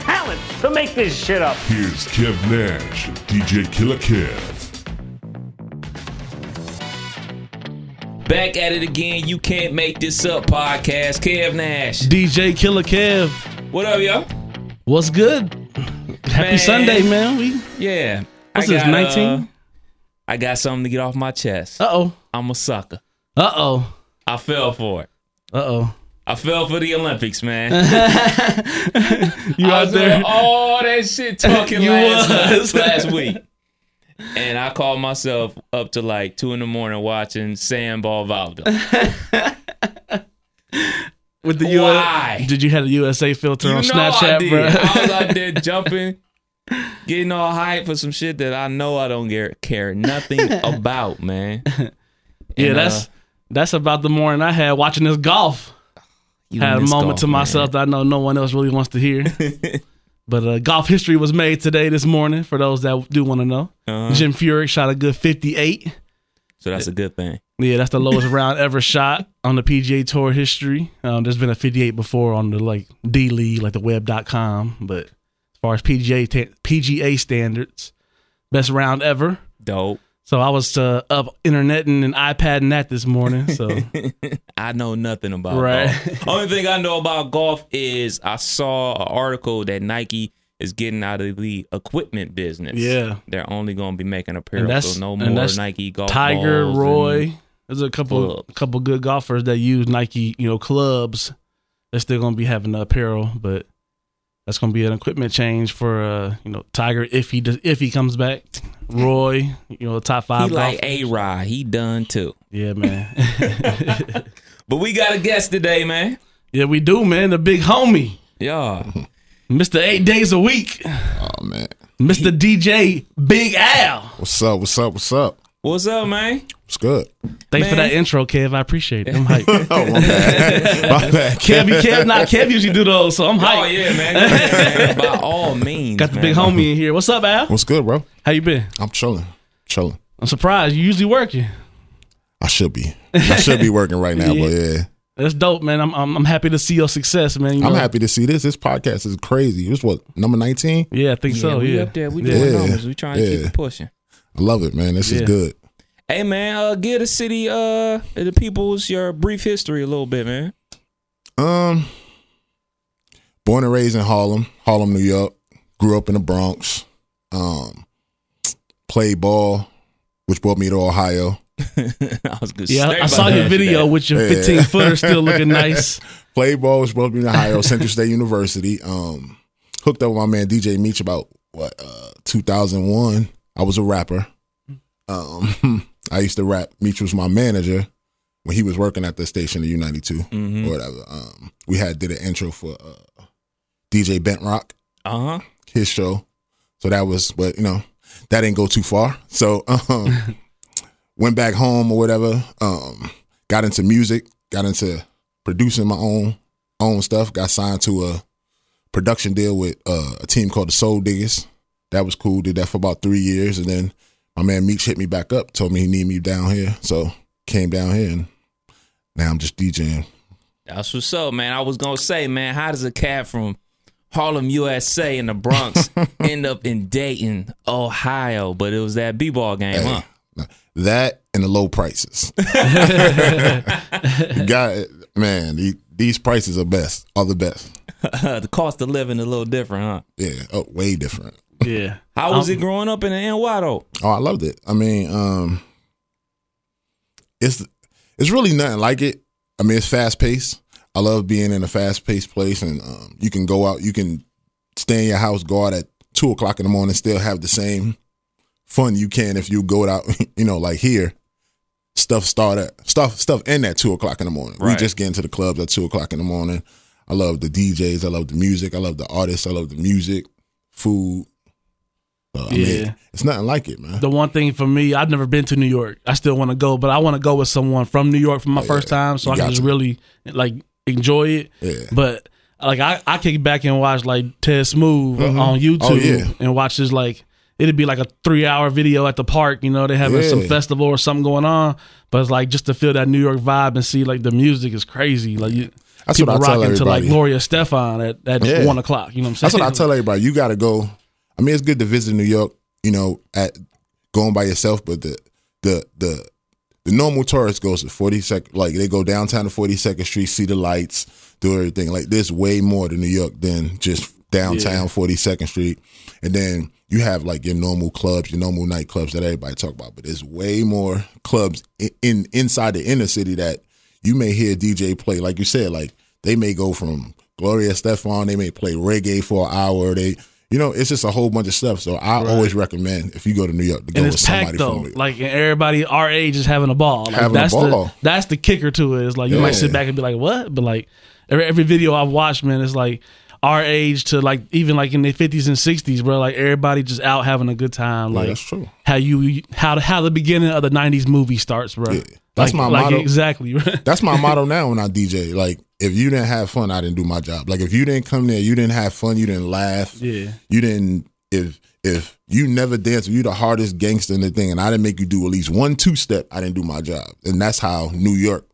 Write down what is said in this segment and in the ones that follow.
talent to make this shit up. Here's Kev Nash DJ Killer Kev. Back at it again. You can't make this up podcast. Kev Nash. DJ Killer Kev. What up, yo? What's good? Happy Man. Sunday, man. We Yeah. What's I this, got, 19? uh, I got something to get off my chest. uh oh. I'm a sucker. Uh oh. I fell for it. Uh oh. I fell for the Olympics, man. You I out there? all that shit talking last, last week. And I called myself up to like two in the morning watching sandball volleyball. With the Why? Did you have a USA filter You on know I Snapchat, did. bro? I was out there jumping, getting all hype for some shit that I know I don't care, care nothing about, man. yeah, And, that's uh, that's about the morning I had watching this golf. You had a moment golf, to man. myself that I know no one else really wants to hear. but uh, golf history was made today, this morning, for those that do want to know. Uh-huh. Jim Furyk shot a good 58. So that's a good thing. Yeah, that's the lowest round ever shot on the PGA Tour history. Um, there's been a 58 before on the like D League, like the web.com. But as far as PGA ta- PGA standards, best round ever. Dope. So I was uh, up interneting and iPadding that this morning. So I know nothing about Right. golf. Only thing I know about golf is I saw an article that Nike is getting out of the equipment business. Yeah. They're only going to be making apparel, so no more Nike golf Tiger, Roy. and- There's a couple Clubs. couple good golfers that use Nike, you know, clubs. They're still gonna be having the apparel, but that's gonna be an equipment change for uh, you know, Tiger if he does, if he comes back. Roy, you know, top He five. like golfers. A Rod. He done too. Yeah, man. But we got a guest today, man. yeah, we do, man. The big homie, Yeah. Mr. Eight Days a Week, Oh man, Mr. DJ Big Al. what's up? What's up? What's up? What's up, man? What's good? Thanks for that intro, Kev. I appreciate it. I'm hyped. Oh my bad. my bad. Kev, Kev, not Kev usually do those, so I'm oh, hyped. Oh yeah, man. Man. By all means. Got the man. big homie in here. What's up, Al? What's good, bro? How you been? I'm chilling, chilling. I'm surprised. You usually working. I should be. I should be working right now, but Yeah. yeah, That's dope, man. I'm I'm, I'm happy to see your success, man. You I'm happy to see this. This podcast is crazy. This what number 19? Yeah, I think Yeah, so. we Yeah, up there. We yeah. doing Yeah. numbers. We trying to keep it pushing. I love it, man. This Yeah. is good. Hey man, uh, give the city, uh, the people's your brief history a little bit, man. Um, born and raised in Harlem, Harlem, New York. Grew up in the Bronx. Um, played ball, which brought me to Ohio. I was good. Yeah, I, I saw your video that. with your Yeah. 15 footer still looking nice. Played ball, which brought me to Ohio, Central State University. Um, hooked up with my man DJ Meech about what uh 2001. I was a rapper. Um, I used to rap. Meech was my manager when he was working at the station, the U92 Mhm. or whatever. Um, we had did an intro for uh, DJ Bent Rock. Uh-huh. his show. So that was, but you know, that didn't go too far. So um, went back home or whatever. Um, got into music. Got into producing my own own stuff. Got signed to a production deal with uh, a team called the Soul Diggers. That was cool. Did that for about three years, and then my man Meech hit me back up. Told me he need me down here. So came down here, and now I'm just DJing. That's what's up, man. I was gonna say, man, how does a cat from Harlem, USA, in the Bronx end up in Dayton, Ohio? But it was that b-ball game, huh? That and the low prices. Got man, the, these prices are best, are the best. the cost of living a little different, huh? Yeah, oh, way different. Yeah. How was Um, it growing up in the NY though? Oh, I loved it. I mean, um, it's it's really nothing like it. I mean, it's fast paced. I love being in a fast paced place, and um, you can go out, you can stay in your house, go out at two o'clock in the morning, still have the same fun you can if you go out. You know, like here, stuff start at stuff stuff end at two o'clock in the morning. We just get into the clubs at two o'clock in the morning. I love the DJs. I love the music. I love the artists. I love the music, food. So, I mean, Yeah. it's nothing like it, man. The one thing for me, I've never been to New York. I still want to go, but I want to go with someone from New York for my Oh, first time, so You I can just to. really like enjoy it. Yeah. But like I, I kick back and watch like Ted Smooth mm-hmm. on oh, YouTube Oh, yeah. and watch this like it'd be like a three hour video at the park. You know, they having some festival or something going on, but it's like just to feel that New York vibe and see like the music is crazy. Like you, That's people what I rocking to like. Gloria Estefan at, at Yeah. one o'clock. You know what I'm saying? That's what I tell everybody. You got to go. I mean, it's good to visit New York. You know, at going by yourself, but the the the the normal tourist goes to forty second. Like they go downtown to Forty Second Street, see the lights, do everything. Like there's way more to New York than just downtown Forty Second Street. And then you have like your normal clubs, your normal nightclubs that everybody talk about. But there's way more clubs in, in inside the inner city that you may hear DJ play. Like you said, like they may go from Gloria Estefan, they may play reggae for an hour. They, you know, it's just a whole bunch of stuff. So I always recommend if you go to New York to go and with somebody packed from though. New York. Like everybody our age is having a ball. Like, Having a that's ball. the that's the kicker to it. It's like you might sit back and be like, "What?" But like every, every video I've watched, man, it's like our age to like even like in their fifties and sixties, bro. Like everybody just out having a good time. Yeah, Like that's true. how you how how the beginning of the '90s movie starts, bro. Yeah. That's Like- my like motto. exactly. That's my motto now when I DJ. Like, if you didn't have fun, I didn't do my job. Like, if you didn't come there, you didn't have fun, you didn't laugh, Yeah. you didn't. If if you never dance, you the hardest gangster in the thing, and I didn't make you do at least one two step, I didn't do my job. And that's how New York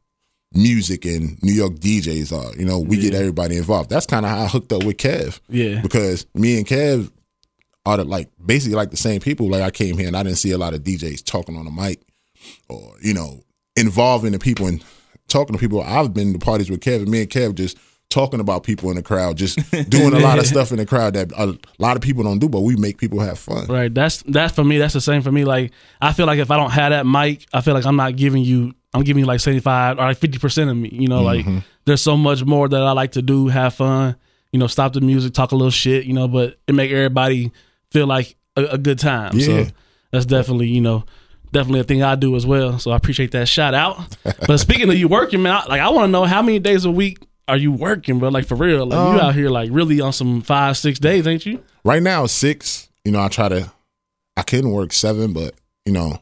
music and New York DJs are. You know, we get everybody involved. That's kind of how I hooked up with Kev. Yeah. because me and Kev are the, like basically like the same people. Like I came here and I didn't see a lot of DJs talking on the mic or you know involving the people and talking to people. I've been to parties with Kev and me and Kev just talking about people in the crowd, just doing a lot of stuff in the crowd that a lot of people don't do, but we make people have fun. Right. That's that's for me. That's the same for me. Like I feel like if I don't have that mic, I feel like I'm not giving you. I'm giving you like 75 or like 50 percent of me. You know, like mm-hmm. there's so much more that I like to do, have fun. You know, stop the music, talk a little shit. You know, but it make everybody feel like a, a good time. Yeah. So that's definitely you know. Definitely a thing I do as well, so I appreciate that shout out. but speaking of you working, man, I, like I want to know how many days a week are you working, bro? Like for real, like you Um, out here like really on some five, six days, ain't you? Right now, six. You know, I try to. I can work seven, but you know,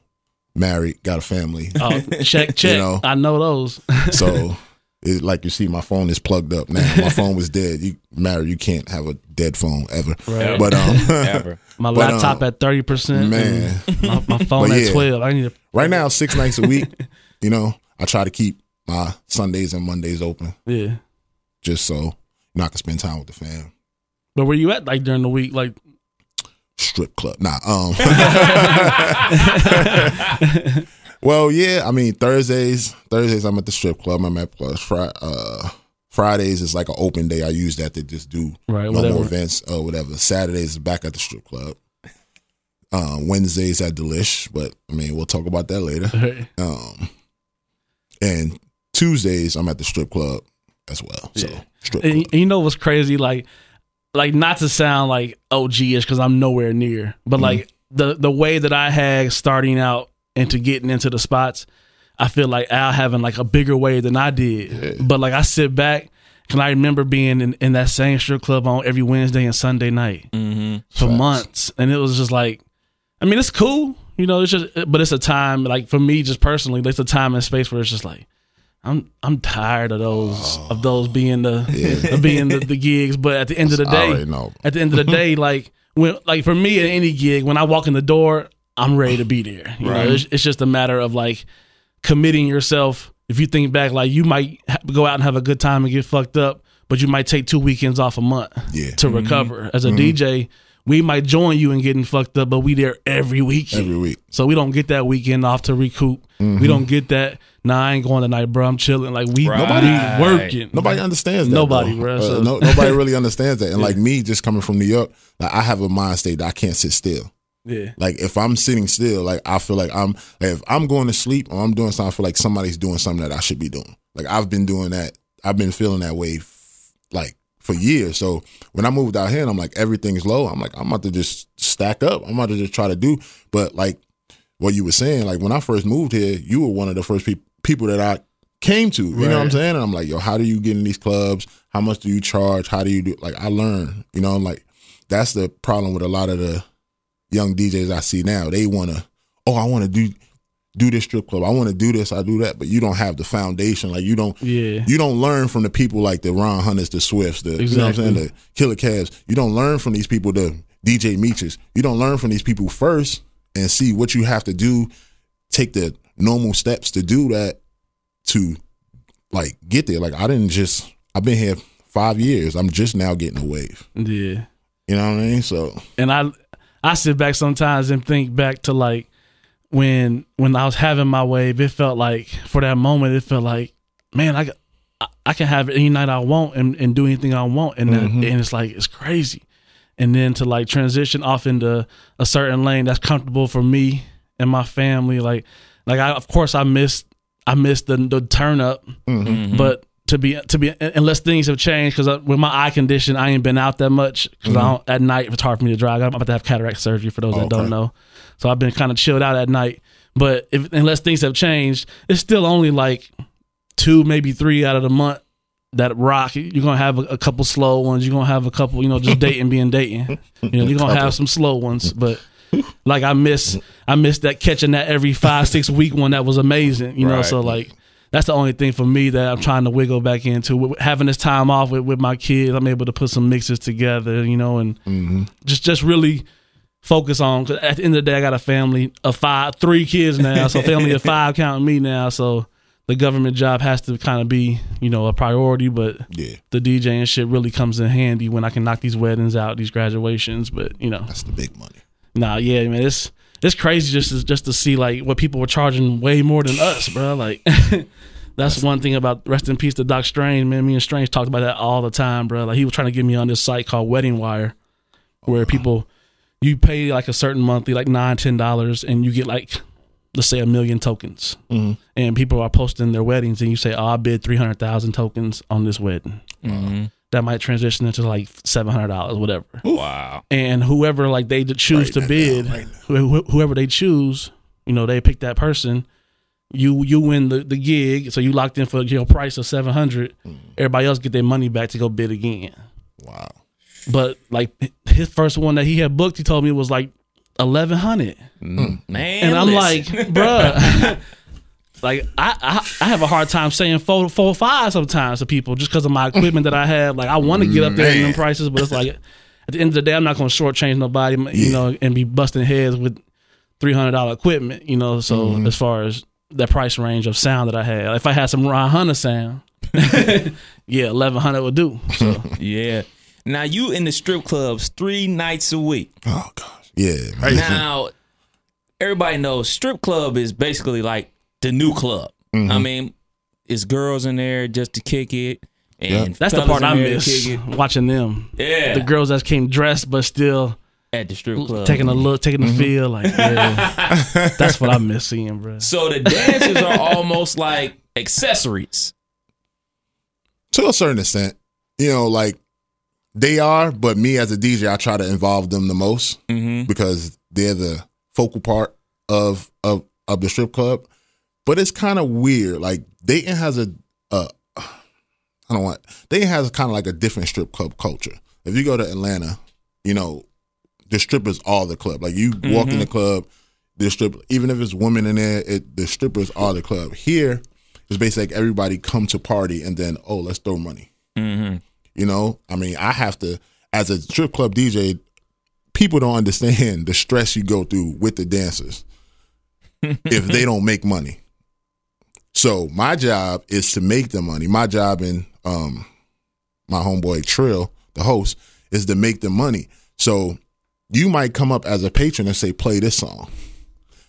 married, got a family, Oh, check, check. know. I know those. so. It, like you see, my phone is plugged up now. My phone was dead. You married, you can't have a dead phone ever. Right. But um, Ever. My But, laptop um, at thirty percent. man, my, my phone But at twelve. I need to. right now six nights a week. You know, I try to keep my Sundays and Mondays open Yeah. Just so you know I can spend time with the fam. But where you at like during the week? Like Strip club, nah. Um, well, yeah. I mean, Thursdays, Thursdays I'm at the strip club. I'm at plus Fri- uh, Fridays is like an open day. I use that to just do Right, normal whatever. events or whatever. Saturdays is back at the strip club. Uh, Wednesdays at Delish, but I mean we'll talk about that later. Um, and Tuesdays I'm at the strip club as well. So strip and, and you know what's crazy? Like, like not to sound like OG-ish because I'm nowhere near, but Mm-hmm. like the the way that I had starting out into getting into the spots, I feel like Al having like a bigger way than I did. But like I sit back. Can I remember being in, in that same strip club on every Wednesday and Sunday night Mm-hmm. for months, and it was just like, I mean, it's cool, you know. It's just, but it's a time like for me, just personally, it's a time and space where it's just like, I'm I'm tired of those of those being the of being the, the gigs. But at the end of the day, at the end of the day, like when like for me at any gig, when I walk in the door, I'm ready to be there. You know, it's, it's just a matter of like committing yourself. If you think back, like you might go out and have a good time and get fucked up, but you might take two weekends off a month Yeah. to recover. As a DJ, we might join you in getting fucked up, but we there every weekend. Every week. So we don't get that weekend off to recoup. We don't get that. Nah, I ain't going tonight, bro. I'm chilling. Like we, Right. working. Nobody understands that. Nobody, bro. bruh, so- Uh, no, nobody really understands that. And like me, just coming from New York, like I have a mind state that I can't sit still. Yeah. Like if I'm sitting still, like I feel like I'm like if I'm going to sleep or I'm doing something, I feel like somebody's doing something that I should be doing. Like I've been doing that. I've been feeling that way, f- like for years. So when I moved out here and I'm like everything's low, I'm like I'm about to just stack up. I'm about to just try to do. But like what you were saying, like when I first moved here, you were one of the first peop people that I came to. You know what I'm saying? And I'm like, yo, how do you get in these clubs? How much do you charge? How do you do? Like, I learn. You know, I'm like, that's the problem with a lot of the young DJs I see now. They want to, oh, I want to do do this strip club. I want to do this. I do that, but you don't have the foundation. Like you don't. Yeah. You don't learn from the people like the Ron Hunters, the Swifts, the you know what I'm saying, the Killer Kevs. You don't learn from these people, the DJ Meeches. You don't learn from these people first and see what you have to do. Take the normal steps to do that to like get there. Like I didn't just. I've been here five years. I'm just now getting a wave. Yeah. You know what I mean? So and I I sit back sometimes and think back to like when when I was having my wave, it felt like for that moment, it felt like, man, I I, I can have any night I want and, and do anything I want, and then, mm-hmm. and it's like it's crazy, and then to like transition off into a certain lane that's comfortable for me and my family, like like I of course I missed I missed the the turn up, mm-hmm. Mm-hmm. but. To be to be unless things have changed because with my eye condition I ain't been out that much because I mm-hmm. don't at night it's hard for me to drive. I'm about to have cataract surgery for those that don't know, so I've been kind of chilled out at night. But if unless things have changed, it's still only like two, maybe three out of the month that rock. You're gonna have a, a couple slow ones. You're gonna have a couple, you know, just dating, being dating. You know, you're gonna have some slow ones, but like I miss, I miss that catching that every five, six week one that was amazing. You know, Right. so like that's the only thing for me that I'm trying to wiggle back into. With- Having this time off with, with my kids, I'm able to put some mixes together. You know, and mm-hmm. just just really focus on. Cause at the end of the day, I got a family of five, three kids now, so family of five counting me now. So the government job has to kind of be, you know, a priority. But yeah, the and shit really comes in handy when I can knock these weddings out, these graduations. But you know, that's the big money. nah, yeah, man, it's it's crazy just to, just to see like what people were charging way more than us, bro. Like. That's one thing about rest in peace to Doc Strange, man. Me and Strange talked about that all the time, bro. Like he was trying to get me on this site called Wedding Wire, where people you pay like a certain monthly, like nine, ten dollars, and you get like let's say a million tokens. Mm-hmm. And people are posting their weddings, and you say, "Oh, I bid three hundred thousand tokens on this wedding." Mm-hmm. That might transition into like seven hundred dollars, whatever. Wow. And whoever like they choose Write to bid, right who- whoever they choose, you know, they pick that person. You you win the, the gig, so you locked in for your price of seven hundred. Everybody else get their money back to go bid again. Wow. But like his first one that he had booked, he told me was like eleven hundred, Man, and I'm listen. like, bruh. Like I, I, I have a hard time saying four, four, or five sometimes to people just because of my equipment that I have. Like I want to get up there in them prices, but it's like at the end of the day, I'm not going to shortchange nobody, you know, and be busting heads with three hundred dollar equipment, you know. So mm-hmm. as far as that price range of sound that I had, if I had some Ron Hunter sound, yeah, eleven hundred would do. So yeah. Now you in the strip clubs three nights a week. Oh gosh. Yeah. Now, everybody knows strip club is basically like the new club. Mm-hmm. I mean, it's girls in there just to kick it. And that's the part I miss watching them. Yeah. The girls that came dressed but still at the strip club. taking a look, taking Mm-hmm. the feel. Like yeah. that's what I miss seeing, bro. So the dances are almost like accessories. to a certain extent, you know, like they are, but me as a DJ, I try to involve them the most Mm-hmm. because they're the focal part of of of the strip club. But it's kind of weird. Like Dayton has a, uh, I don't want. Dayton has kind of like a different strip club culture. If you go to Atlanta, you know, the strippers are the club. Like you walk in the club, the strip, even if it's women in there, it, the strippers are the club. Here, it's basically like everybody come to party and then oh, let's throw money. Mm-hmm. You know, I mean, I have to as a strip club DJ. People don't understand the stress you go through with the dancers if they don't make money. So my job is to make the money. My job and um, my homeboy Trill, the host, is to make the money. So you might come up as a patron and say, "Play this song,"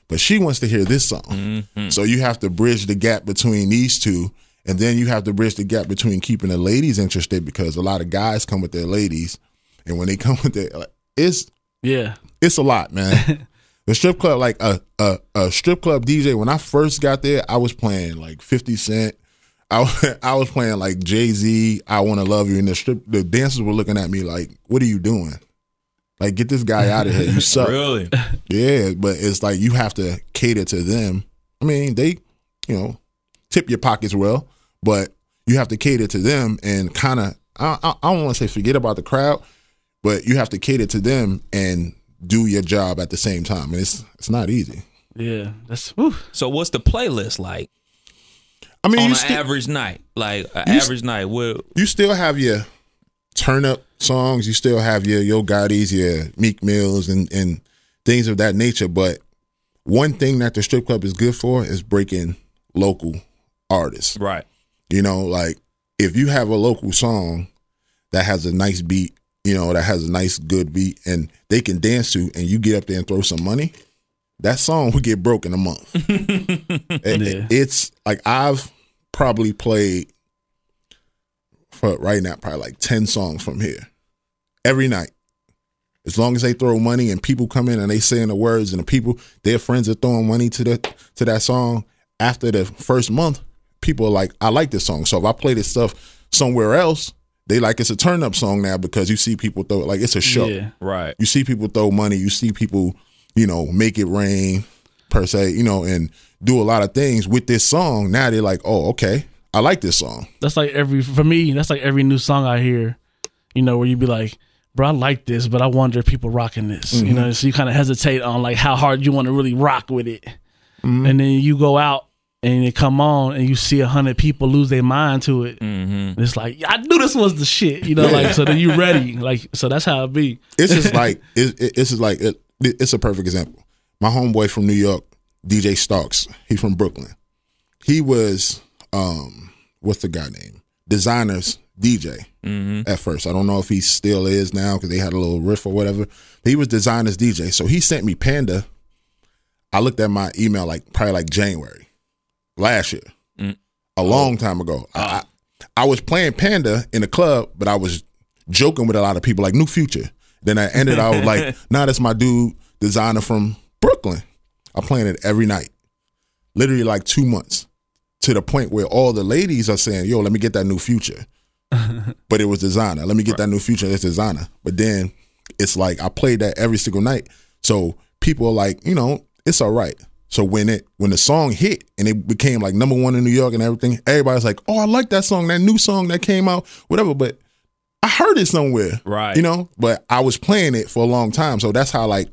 but she wants to hear this song. So you have to bridge the gap between these two, and then you have to bridge the gap between keeping the ladies interested because a lot of guys come with their ladies, and when they come with their, it's Yeah, it's a lot, man. the strip club, like a, a a strip club DJ. When I first got there, I was playing like Fifty Cent. I was, I was playing like Jay Z. I want to love you, and the strip the dancers were looking at me like, "What are you doing? Like, get this guy out of here. You suck." Really? Yeah, but it's like you have to cater to them. I mean, they, you know, tip your pockets well, but you have to cater to them and kind of I, I, I don't want to say forget about the crowd, but you have to cater to them and do your job at the same time, and it's it's not easy. Yeah, that's whew. So what's the playlist like I mean, on you an still average night? Like an You s- average night. What you still have your turn up songs, you still have your Yo Gotti's, your Meek Mills, and and things of that nature. But one thing that the strip club is good for is breaking local artists. right? You know, like if you have a local song that has a nice beat, you know, that has a nice good beat and they can dance to and you get up there and throw some money, that song will get broke in a month. It- Yeah. It's like I've probably played for right now, probably like 10 songs from here every night. As long as they throw money and people come in and they saying the words and the people, their friends are throwing money to the to that song. After the first month, people are like, I like this song. So if I play this stuff somewhere else, they like it's a turn up song now because you see people throw it like it's a show. yeah. Right. You see people throw money. You see people, you know, make it rain per se, you know, and do a lot of things with this song. Now they're like, oh, okay, I like this song. That's like every for me. That's like every new song I hear. You know, where you be like, "Bro, I like this, but I wonder if people rocking this." You mm-hmm. know, so you kind of hesitate on like how hard you want to really rock with it, mm-hmm. and then you go out and it come on, and you see a hundred people lose their mind to it. And it's like, I knew this was the shit. You know, like so then you ready. Like so that's how it be. It's just like it, it, it's just like it, it's a perfect example. My homeboy from New York, DJ Starks. He's from Brooklyn. He was um, what's the guy name? Desiigner's DJ at first. I don't know if he still is now because they had a little riff or whatever. But he was Desiigner's DJ. So he sent me Panda. I looked at my email like probably like January last year, mm. a oh. long time ago. I, oh. I I was playing Panda in the club, but I was joking with a lot of people like New Future. Then I ended I was like, nah, that's my dude, Desiigner from Brooklyn. I'm playing it every night. Literally like two months. To the point where all the ladies are saying, yo, let me get that new future. but it was Desiigner. Let me get that new future. It's Desiigner. But then it's like I played that every single night. So people are like, you know, it's all right. So when it when the song hit and it became like number one in New York and everything, everybody's like, "Oh, I like that song, that new song that came out, whatever." But I heard it somewhere, Right. You know, but I was playing it for a long time, so that's how like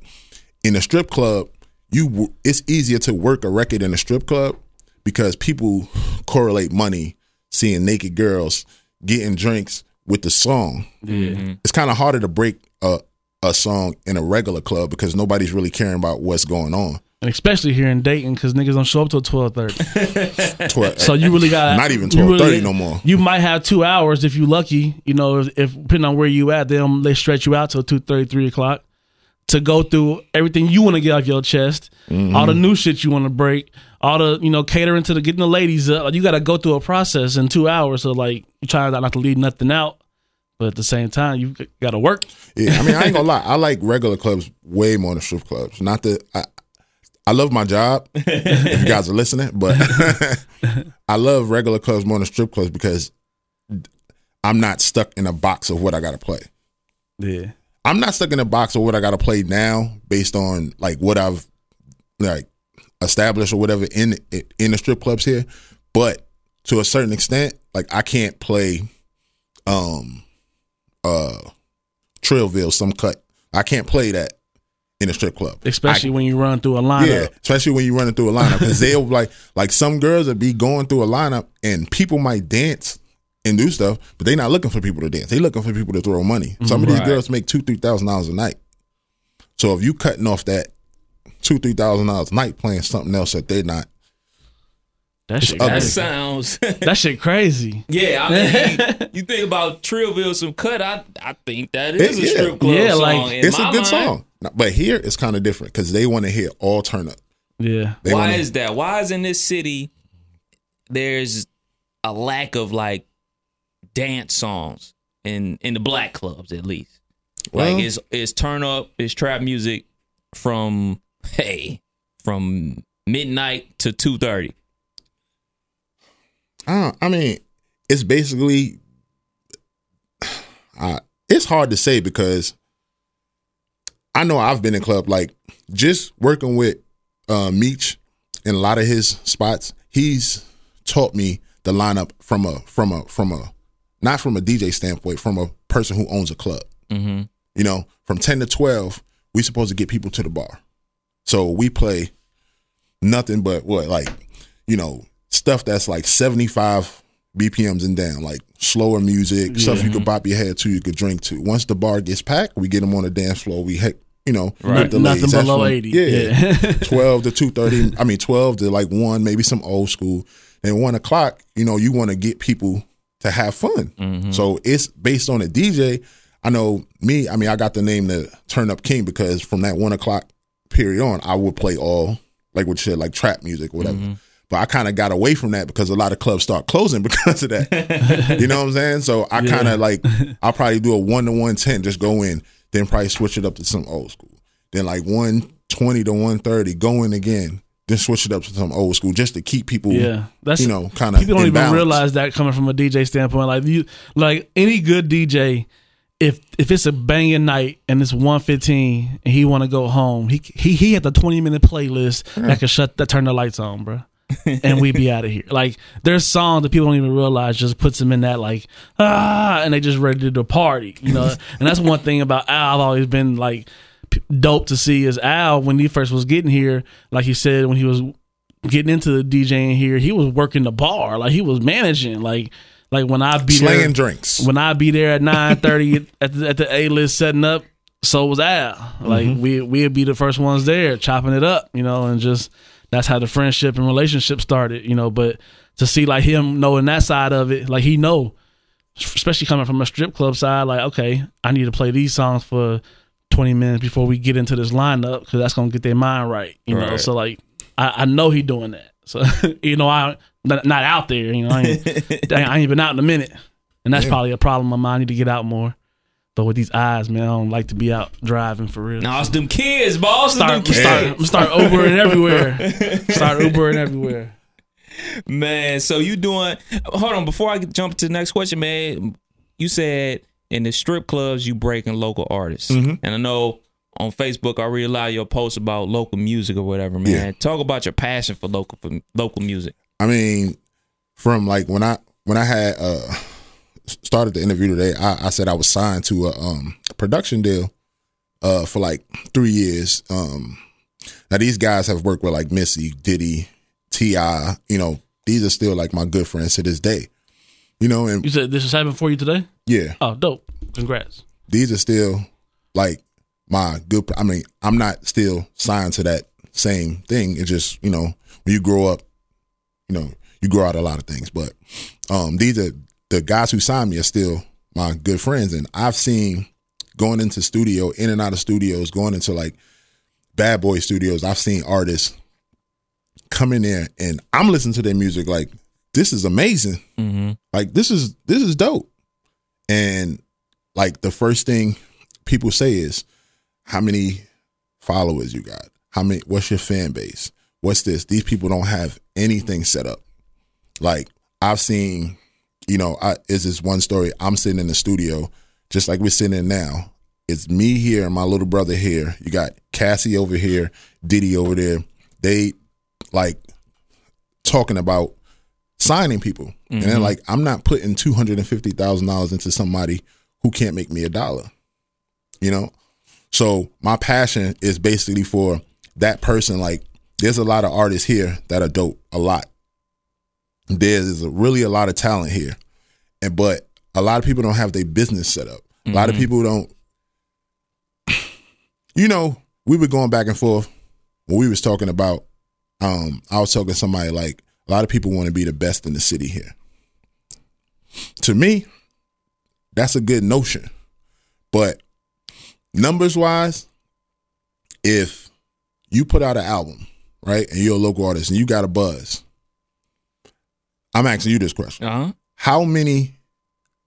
in a strip club, you it's easier to work a record in a strip club because people correlate money, seeing naked girls, getting drinks with the song. Mm-hmm. It's kind of harder to break a a song in a regular club because nobody's really caring about what's going on. And especially here in Dayton, because niggas don't show up till twelve thirty. So you really got Not even 12:30 no more. You might have two hours if you lucky. You know, if, if depending on where you at, them they stretch you out till two thirty, three o'clock to go through everything you want to get off your chest, Mm-hmm. all the new shit you want to break, all the you know catering to the getting the ladies up. Like, you got to go through a process in two hours. So like you try not to leave nothing out, but at the same time you got to work. Yeah, I mean, I ain't gonna lie. I like regular clubs way more than strip clubs. Not that I, I love my job. if you guys are listening, but I love regular clubs more than strip clubs because I'm not stuck in a box of what I got to play. Yeah, I'm not stuck in a box of what I got to play now based on like what I've like established or whatever in in the strip clubs here. But to a certain extent, like I can't play um uh Trillville some cut. I can't play that in a strip club. especially I- when you run through a lineup. yeah, especially when you're running through a lineup because they'll like like some girls will be going through a lineup and people might dance and do stuff, but they're not looking for people to dance. They're looking for people to throw money. Some of these girls make two three thousand dollars a night. So if you cutting off that two three thousand dollars a night playing something else that they're not, That shit. That sounds. that shit crazy. yeah, I mean, you think about Trillville, some cut. I I think that is a Yeah. strip club Yeah, song. like, it's a good mind. song. But here it's kind of different because they want to hear all turn up. Yeah, They Why wanna- is that? Why is in this city there's a lack of like dance songs in in the black clubs at least? Well- like it's it's turn up, it's trap music from hey from midnight to two thirty. Uh, I mean, it's basically, uh, it's hard to say because I know I've been in club like just working with uh, Meech in a lot of his spots. He's taught me the lineup from a from a from a not from a DJ standpoint, from a person who owns a club. Mm-hmm. You know, from ten to twelve, we supposed to get people to the bar. So we play nothing but what like you know stuff that's like seventy five BPMs and down, like slower music, stuff you could mm-hmm. bop your head to, you could drink to. Once the bar gets packed, we get them on the dance floor. We hit, you know, Right. Nothing. That's below from- 80. Yeah, Yeah. twelve to two thirty. I mean, twelve to like one, maybe some old school. And one o'clock, you know, you want to get people to have fun. Mm-hmm. So it's based on a DJ. I know me. I mean, I got the name the Turn Up King because from that one o'clock period on, I would play all like what you said, like trap music, or whatever. Mm-hmm. But I kind of got away from that because a lot of clubs start closing because of that. you know what I'm saying? So I kind of like I'll probably do a one to one ten, just go in, then probably switch it up to some old school. Then like one twenty to one thirty, go in again, then switch it up to some old school just to keep people, Yeah, that's you know, kind of people don't even realize that coming from a DJ standpoint. Like you, like any good DJ, if if it's a banging night and it's one fifteen and he want to go home, he he he had the twenty minute playlist that can shut that turn the lights on, bro. And we be out of here. Like there's songs that people don't even realize just puts them in that like ah, and they just ready to do party, you know. and that's one thing about Al. I've always been like p- dope to see is Al when he first was getting here. Like he said when he was getting into the DJing here, he was working the bar, like he was managing, like like when I be there, drinks. when I be there at nine thirty at the, at the A list setting up, so was Al. Like Mm-hmm. we we'd be the first ones there chopping it up, you know, and just that's how the friendship and relationship started, you know. But to see like him knowing that side of it, like he know, especially coming from a strip club side, like okay, I need to play these songs for twenty minutes before we get into this lineup because that's gonna get their mind right, you know. So like I, I know he doing that. So you know I not, not out there, you know. I ain't, I ain't been out in a minute, and that's probably a problem of mine. I need to get out more. But with these eyes, man, I don't like to be out driving for real. Now it's them kids, boss. It's start, them start, kids. I'm start Ubering everywhere. Start Ubering everywhere. Man, so you doing? Hold on, before I jump to the next question, man. You said in the strip clubs you breaking local artists, Mm-hmm. and I know on Facebook I read a lot of your posts about local music or whatever. Man, Yeah. talk about your passion for local for local music. I mean, from like when I when I had uh started the interview today, I, I said I was signed to a um production deal uh for like three years. Um now these guys have worked with like Missy, Diddy, T.I., you know, these are still like my good friends to this day. You know, and You said this is happening for you today? yeah, Oh, dope. Congrats. these are still like my good I mean, I'm not still signed to that same thing. It's just, you know, when you grow up, you know, you grow out a lot of things. But um these are the guys who signed me are still my good friends. And I've seen going into studio, in and out of studios, going into like bad boy studios, I've seen artists come in there and I'm listening to their music like this is amazing. Mm-hmm. Like this is this is dope. And like the first thing people say is how many followers you got? How many what's your fan base? What's this? These people don't have anything set up. Like I've seen, you know, I is this one story. I'm sitting in the studio, just like we're sitting in now. It's me here and my little brother here. You got Cassie over here, Diddy over there. They like talking about signing people. And then mm-hmm. like I'm not putting two hundred and fifty thousand dollars into somebody who can't make me a dollar. You know? So my passion is basically for that person. Like there's a lot of artists here that are dope. A lot. There's really a lot of talent here. And but a lot of people don't have their business set up. A lot of people don't you know, we were going back and forth when we was talking about um I was talking to somebody like a lot of people want to be the best in the city here. To me, that's a good notion. But numbers wise, if you put out an album, right, and you're a local artist and you got a buzz, I'm asking you this question. Uh huh. How many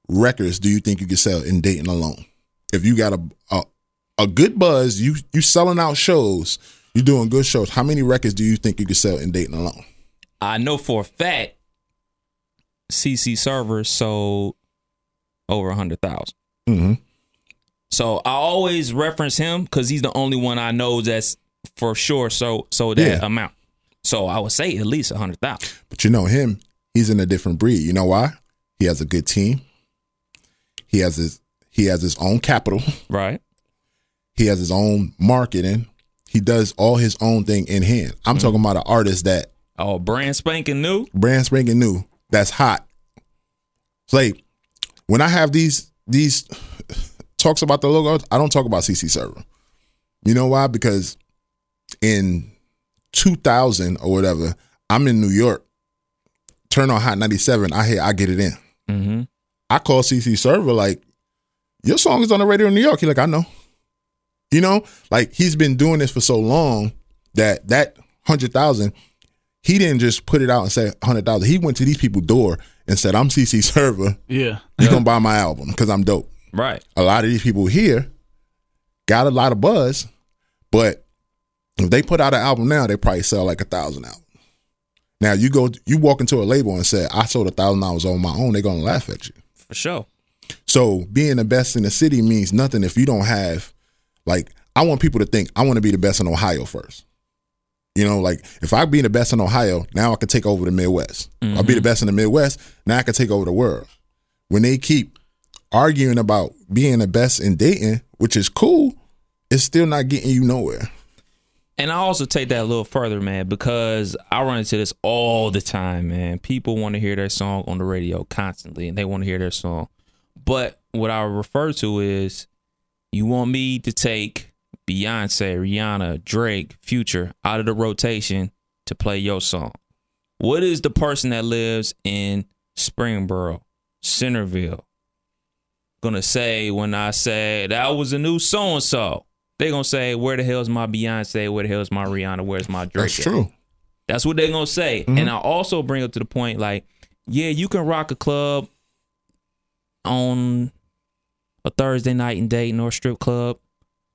records do you think you could sell in Dayton alone? If you got a a, a good buzz, you you selling out shows, you're doing good shows. How many records do you think you could sell in Dayton alone? I know for a fact CC Server sold over a hundred thousand. Mm-hmm. So I always reference him because he's the only one I know that's for sure so so that Yeah. amount. So I would say at least a hundred thousand. But you know him, he's in a different breed. You know why? He has a good team. He has his he has his own capital. Right. He has his own marketing. He does all his own thing in hand. I'm mm. talking about an artist that Oh, brand spanking new. brand spanking new that's hot. It's like when I have these these talks about the logo, I don't talk about CC Server. You know why? Because in 2000 or whatever, I'm in New York. Turn on Hot 97. I hear I get it in. Mm-hmm. I call CC Server like, your song is on the radio in New York. He like, I know. You know, like he's been doing this for so long that that hundred thousand, he didn't just put it out and say hundred thousand. He went to these people door and said, "I'm CC Server. Yeah. You gonna buy my album because I'm dope." Right. A lot of these people here got a lot of buzz, but if they put out an album now, they probably sell like a thousand albums. Now you go, you walk into a label and say, "I sold a thousand dollars on my own," they're gonna laugh at you. For sure. So being the best in the city means nothing if you don't have like I want people to think I want to be the best in Ohio first. You know, like if I be the best in Ohio, now I can take over the Midwest. I'll be the mm-hmm. best in the Midwest, now I can take over the world. When they keep arguing about being the best in Dayton, which is cool, it's still not getting you nowhere. And I also take that a little further, man, because I run into this all the time, man. People want to hear their song on the radio constantly and they want to hear their song. But what I refer to is you want me to take Beyonce, Rihanna, Drake, Future out of the rotation to play your song. What is the person that lives in Springboro, Centerville, gonna say when I say that was a new so and so? They're gonna say, Where the hell's my Beyonce? Where the hell's my Rihanna? Where's my Drake? That's at?" true. That's what they're gonna say. And I also bring up to the point like, yeah, you can rock a club on a Thursday night in Dayton or a strip club.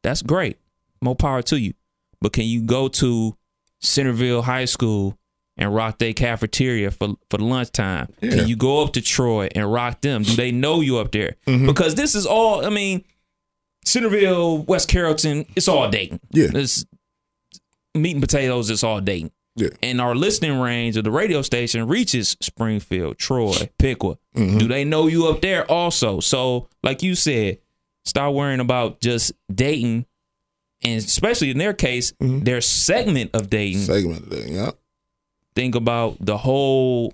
That's great. More power to you. But can you go to Centerville High School and rock their cafeteria for for lunchtime? Yeah. Can you go up to Troy and rock them? Do they know you up there? Mm-hmm. Because this is all. I mean, Centerville, West Carrollton, it's all Dayton. Yeah. It's meat and potatoes. It's all Dayton. Yeah. And our listening range of the radio station reaches Springfield, Troy, Piqua. Mm-hmm. Do they know you up there also? So, like you said, start worrying about just Dayton, and especially in their case, mm-hmm. their segment of Dayton. Segment thing, yeah. Think about the whole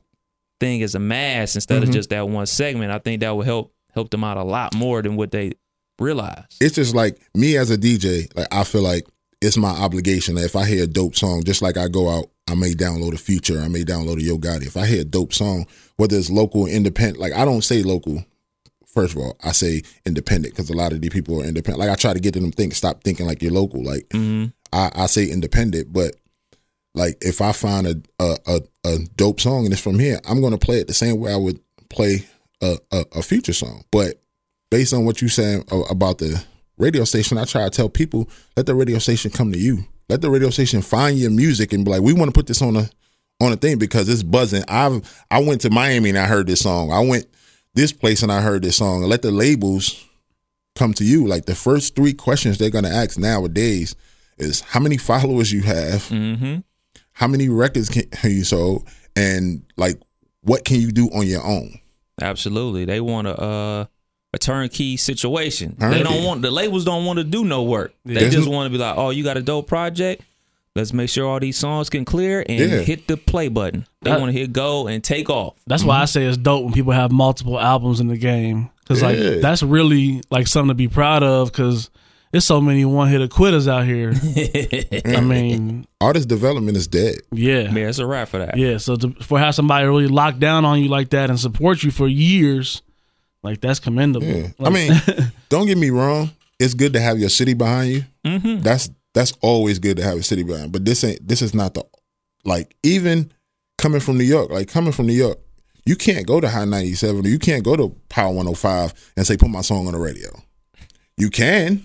thing as a mass instead of mm-hmm. just that one segment. I think that would help help them out a lot more than what they realize. it's just like me as a DJ, like I feel like it's my obligation. that If I hear a dope song, just like I go out, I may download a future, I may download a Yo Gotti. If I hear a dope song, whether it's local, or independent, like I don't say local. First of all, I say independent because a lot of these people are independent. Like I try to get them to think, stop thinking like you're local. Like mm-hmm. I, I say independent, but like if I find a, a a a dope song and it's from here, I'm gonna play it the same way I would play a a, a future song. But based on what you saying about the radio station, I try to tell people let the radio station come to you. Let the radio station find your music and be like, we want to put this on a on a thing because it's buzzing. I've I went to Miami and I heard this song. I went this place and I heard this song. Let the labels come to you. Like the first three questions they're gonna ask nowadays is how many followers you have, Mm-hmm. how many records can you sold, and like what can you do on your own. Absolutely. They want to. uh, a turnkey situation. They don't want the labels don't want to do no work. They There's just n- want to be like, "Oh, you got a dope project? Let's make sure all these songs can clear and Yeah. hit the play button." They want to hit go and take off. That's why I say it's dope when people have multiple albums in the game because Yeah. like that's really like something to be proud of because there's so many one hitter quitters out here. I mean, Artist development is dead. yeah, Yeah, it's a wrap for that. yeah. So to, for have somebody really lock down on you like that and support you for years, like that's commendable. Yeah. I mean, don't get me wrong. It's good to have your city behind you. Mm-hmm. That's that's always good to have a city behind. But this ain't. This is not the like even coming from New York. Like coming from New York, you can't go to High ninety seven or you can't go to Power one hundred five and say put my song on the radio. You can.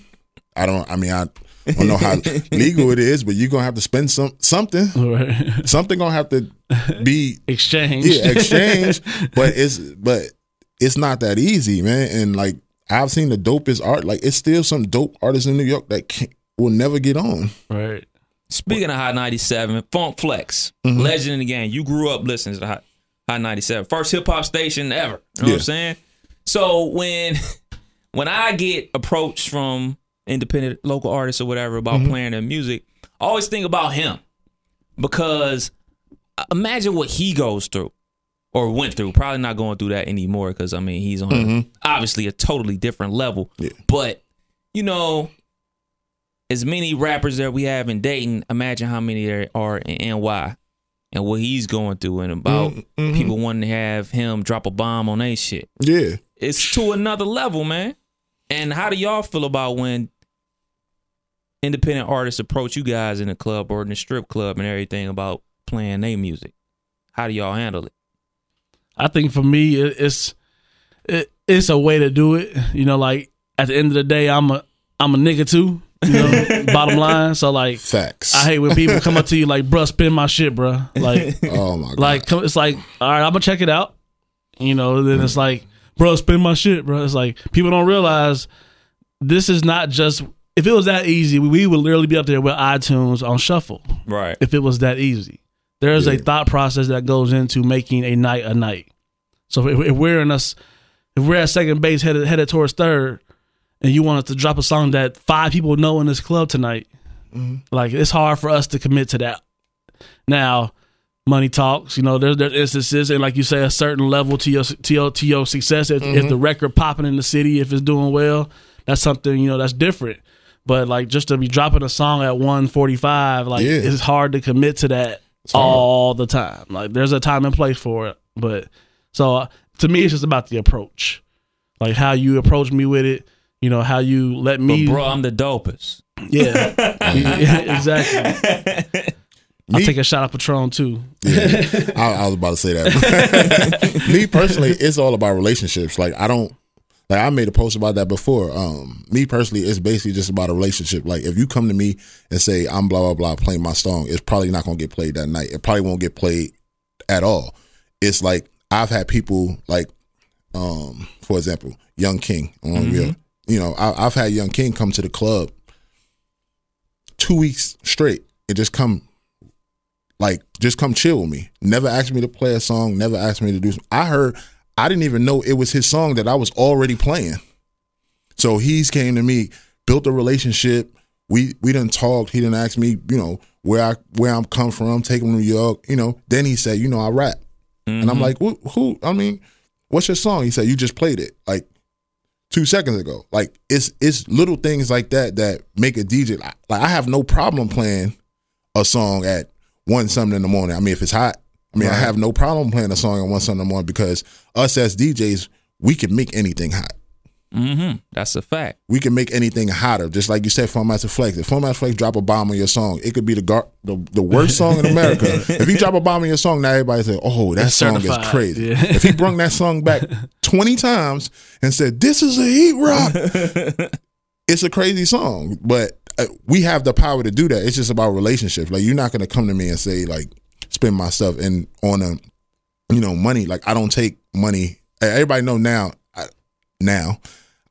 I don't. I mean, I don't know how legal it is, but you're gonna have to spend some something. Right. Something gonna have to be exchanged. yeah, exchange. but it's but it's not that easy, man. And like I've seen the dopest art. Like it's still some dope artists in New York that can't, will never get on. right. Speaking of Hot 97, Funk Flex, Mm-hmm. legend in the game. You grew up listening to Hot Hot 97. First hip hop station ever. You know what I'm saying? So when when I get approached from independent local artists or whatever about Mm-hmm. playing their music, I always think about him. Because uh, imagine what he goes through or went through. Probably not going through that anymore because I mean he's on a- obviously a totally different level. Mm-hmm. Yeah. But you know, as many rappers that we have in Dayton, imagine how many there are in NY and what he's going through and about Mm-hmm. people wanting to have him drop a bomb on their shit. Yeah. It's to another level, man. And how do y'all feel about when independent artists approach you guys in the club or in the strip club and everything about playing their music? How do y'all handle it? I think for me, it, it's it, it's a way to do it. You know, like at the end of the day, I'm a I'm a nigga too. You know, bottom line. So like, Facts. I hate when people come up to you like, "Bruh, spin my shit, bruh." Like, oh my god. like come, it's like, all right, I'm gonna check it out. You know, then it's mm. like, bro, spin my shit, bro. It's like people don't realize this is not just. If it was that easy, we would literally be up there with iTunes on shuffle. Right. If it was that easy, there is a thought process that goes into making a night a night. So if, if we're in us, if we're at second base headed headed towards third, and you want us to drop a song that five people know in this club tonight, mm-hmm. like it's hard for us to commit to that. Now, money talks. You know, there's there's instances, and like you say, a certain level to your to your, to your success. If, if the mm-hmm. record popping in the city, if it's doing well, that's something you know that's different. But like just to be dropping a song at 145, like Yeah. it's hard to commit to that. All the time. Like there's a time and place for it. But so uh, to me, it's just about the approach, like how you approach me with it. You know how you let But me. bro, I'm the dopest. Yeah, Yeah, exactly. I'll take a shot of Patron too. Yeah, I, I was about to say that. me personally, it's all about relationships. Like I don't like I made a post about that before. Um, me personally, it's basically just about a relationship. Like if you come to me and say I'm blah blah blah playing my song, it's probably not gonna get played that night. It probably won't get played at all. It's like I've had people like, um, for example, Young King on real. You know, I, I've had Young King come to the club two weeks straight and just come like just come chill with me. Never asked me to play a song. Never asked me to do. Something. I heard. I didn't even know it was his song that I was already playing. So he's came to me, built a relationship. We we didn't talk. He didn't ask me, you know, where I where I'm come from. Take him to New York. You know. Then he said, you know, I rap, and I'm mm-hmm. like, who, who? I mean, what's your song? He said, you just played it like two seconds ago. Like it's it's little things like that that make a DJ. Like, like I have no problem playing a song at one something in the morning. I mean, if it's hot, I mean, I have no problem playing a song at one something in morning because us as DJs, we can make anything hot. Mm-hmm. That's a fact. We can make anything hotter, just like you said. Funkmaster Flex. If Funkmaster Flex drop a bomb on your song, it could be the gar- the, the worst song in America. if he drop a bomb on your song, now everybody say, "Oh, that It's song certified, is crazy." yeah. if he brung that song back twenty times and said, "This is a heat rock," it's a crazy song. But uh, we have the power to do that. It's just about relationships. Like you're not gonna come to me and say like, "Spend my stuff," and on a, you know, money. Like I don't take money. Everybody know now. I, now.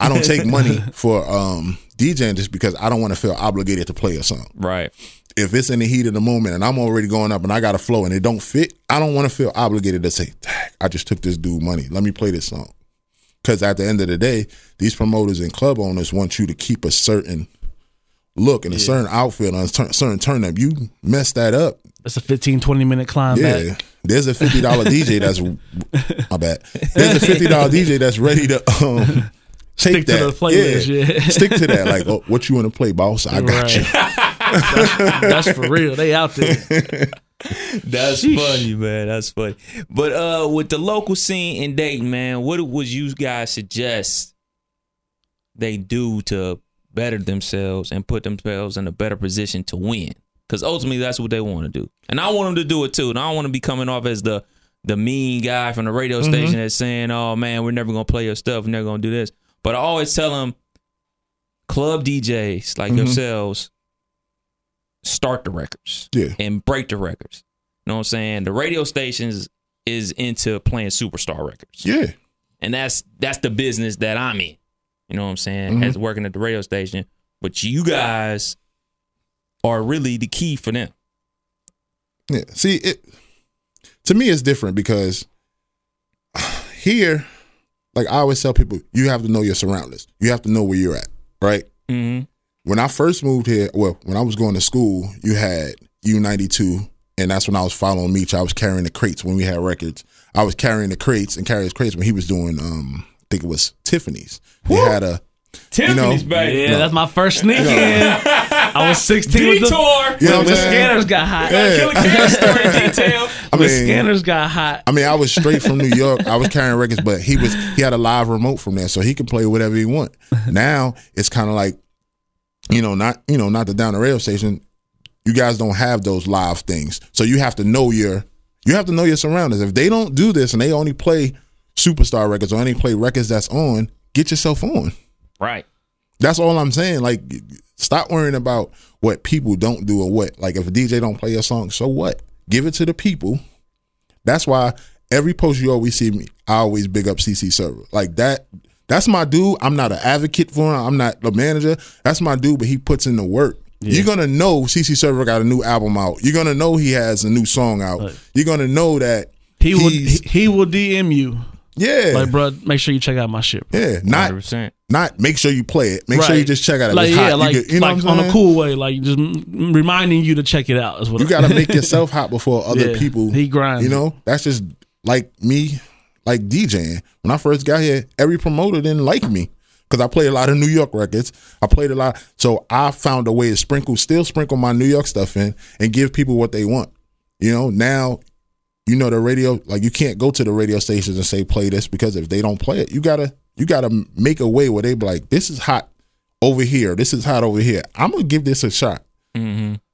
I don't take money for um, DJing just because I don't want to feel obligated to play a song. Right. If it's in the heat of the moment and I'm already going up and I got a flow and it don't fit, I don't want to feel obligated to say, I just took this dude money. Let me play this song. Because at the end of the day, these promoters and club owners want you to keep a certain look and a certain outfit on a cer- certain turn up. You mess that up, It's a 15, 20 minute climb yeah. back. There's a fifty dollar DJ that's my bad. There's a fifty dollar DJ that's ready to um take Stick to that. the playlist, yeah. Stick to that. Like, oh, what you want to play, boss? I got Right. you. That's for real. They out there. That's funny, man. That's funny. But uh with the local scene in Dayton, man, what would you guys suggest they do to better themselves and put themselves in a better position to win? Because ultimately that's what they want to do. And I want them to do it too. And I don't want to be coming off as the the mean guy from the radio mm-hmm. station that's saying, Oh man, we're never gonna play your stuff, we're never gonna do this. But I always tell them club DJs like mm-hmm. yourselves start the records Yeah. and break the records. You know what I'm saying? The radio stations is into playing superstar records. Yeah. And that's that's the business that I'm in. You know what I'm saying? As working at the radio station. But you guys are really the key for them. Yeah. See, it to me it's different because here, like I always tell people, you have to know your surroundings. You have to know where you're at, right? Mm-hmm. When I first moved here, well, when I was going to school, you had U92, and that's when I was following Meech. I was carrying the crates when we had records. I was carrying the crates and carrying his crates when he was doing, um, think it was Tiffany's. He had a, Tiffany's, know, baby. Yeah, that's my first sneak in. I was 16 with the, Detour. you know what the saying? scanners got hot. Yeah. Killer Kid story detail. I the mean, scanners got hot. I mean, I was straight from New York. I was carrying records, but he was he had a live remote from there, so he could play whatever he want. Now it's kind of like, you know, not you know, not the down the rail station. You guys don't have those live things, so you have to know your you have to know your surroundings. If they don't do this and they only play superstar records or any play records that's on, get yourself on. Right. That's all I'm saying. Like, stop worrying about what people don't do or what. Like, if a DJ don't play a song, so what? Give it to the people. That's why every post you always see me, I always big up CC Server. Like that. That's my dude. I'm not an advocate for him. I'm not the manager. That's my dude, but he puts in the work. You're gonna know CC Server got a new album out. You're gonna know he has a new song out. You're gonna know that He will he, he will DM you yeah, like, bro, make sure you check out my shit. bro." yeah. Not 100%. not make sure you play it. Make sure you just check out. If Like it's yeah, hot, like, you, get, you know like on a cool way, like just reminding you to check it out. Is what You got to make yourself hot before other Yeah, people. he grinds You know, that's just like me, like DJing. When I first got here, every promoter didn't like me because I played a lot of New York records. I played a lot, so I found a way to sprinkle, still sprinkle my New York stuff in, and give people what they want. You know, now. You know the radio, like you can't go to the radio stations and say play this because if they don't play it, you gotta you gotta make a way where they be like, this is hot over here, this is hot over here. I'm gonna give this a shot.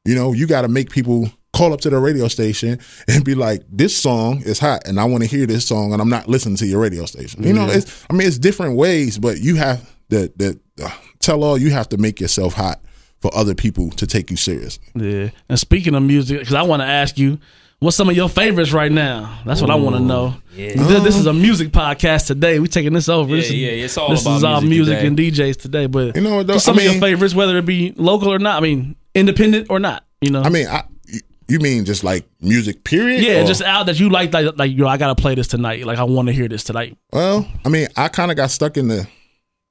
You know, you got to make people call up to the radio station and be like, "This song is hot, and I want to hear this song, and I'm not listening to your radio station." You know, it's I mean, it's different ways, but you have the the uh, tell all. You have to make yourself hot for other people to take you seriously. Yeah. And speaking of music, because I want to ask you, what's some of your favorites right now? That's what I want to know. This, this is a music podcast today. We taking this over. Yeah, this is, yeah, it's all this about is all music music today. and DJs today. But You know what, though? some I of your favorites, whether it be local or not. I mean, independent or not. You know. I mean, I, you- you mean just like music, period? yeah, Or- just out that you like, like, like, yo, I gotta play this tonight. Like, I want to hear this tonight. Well, I mean, I kind of got stuck in the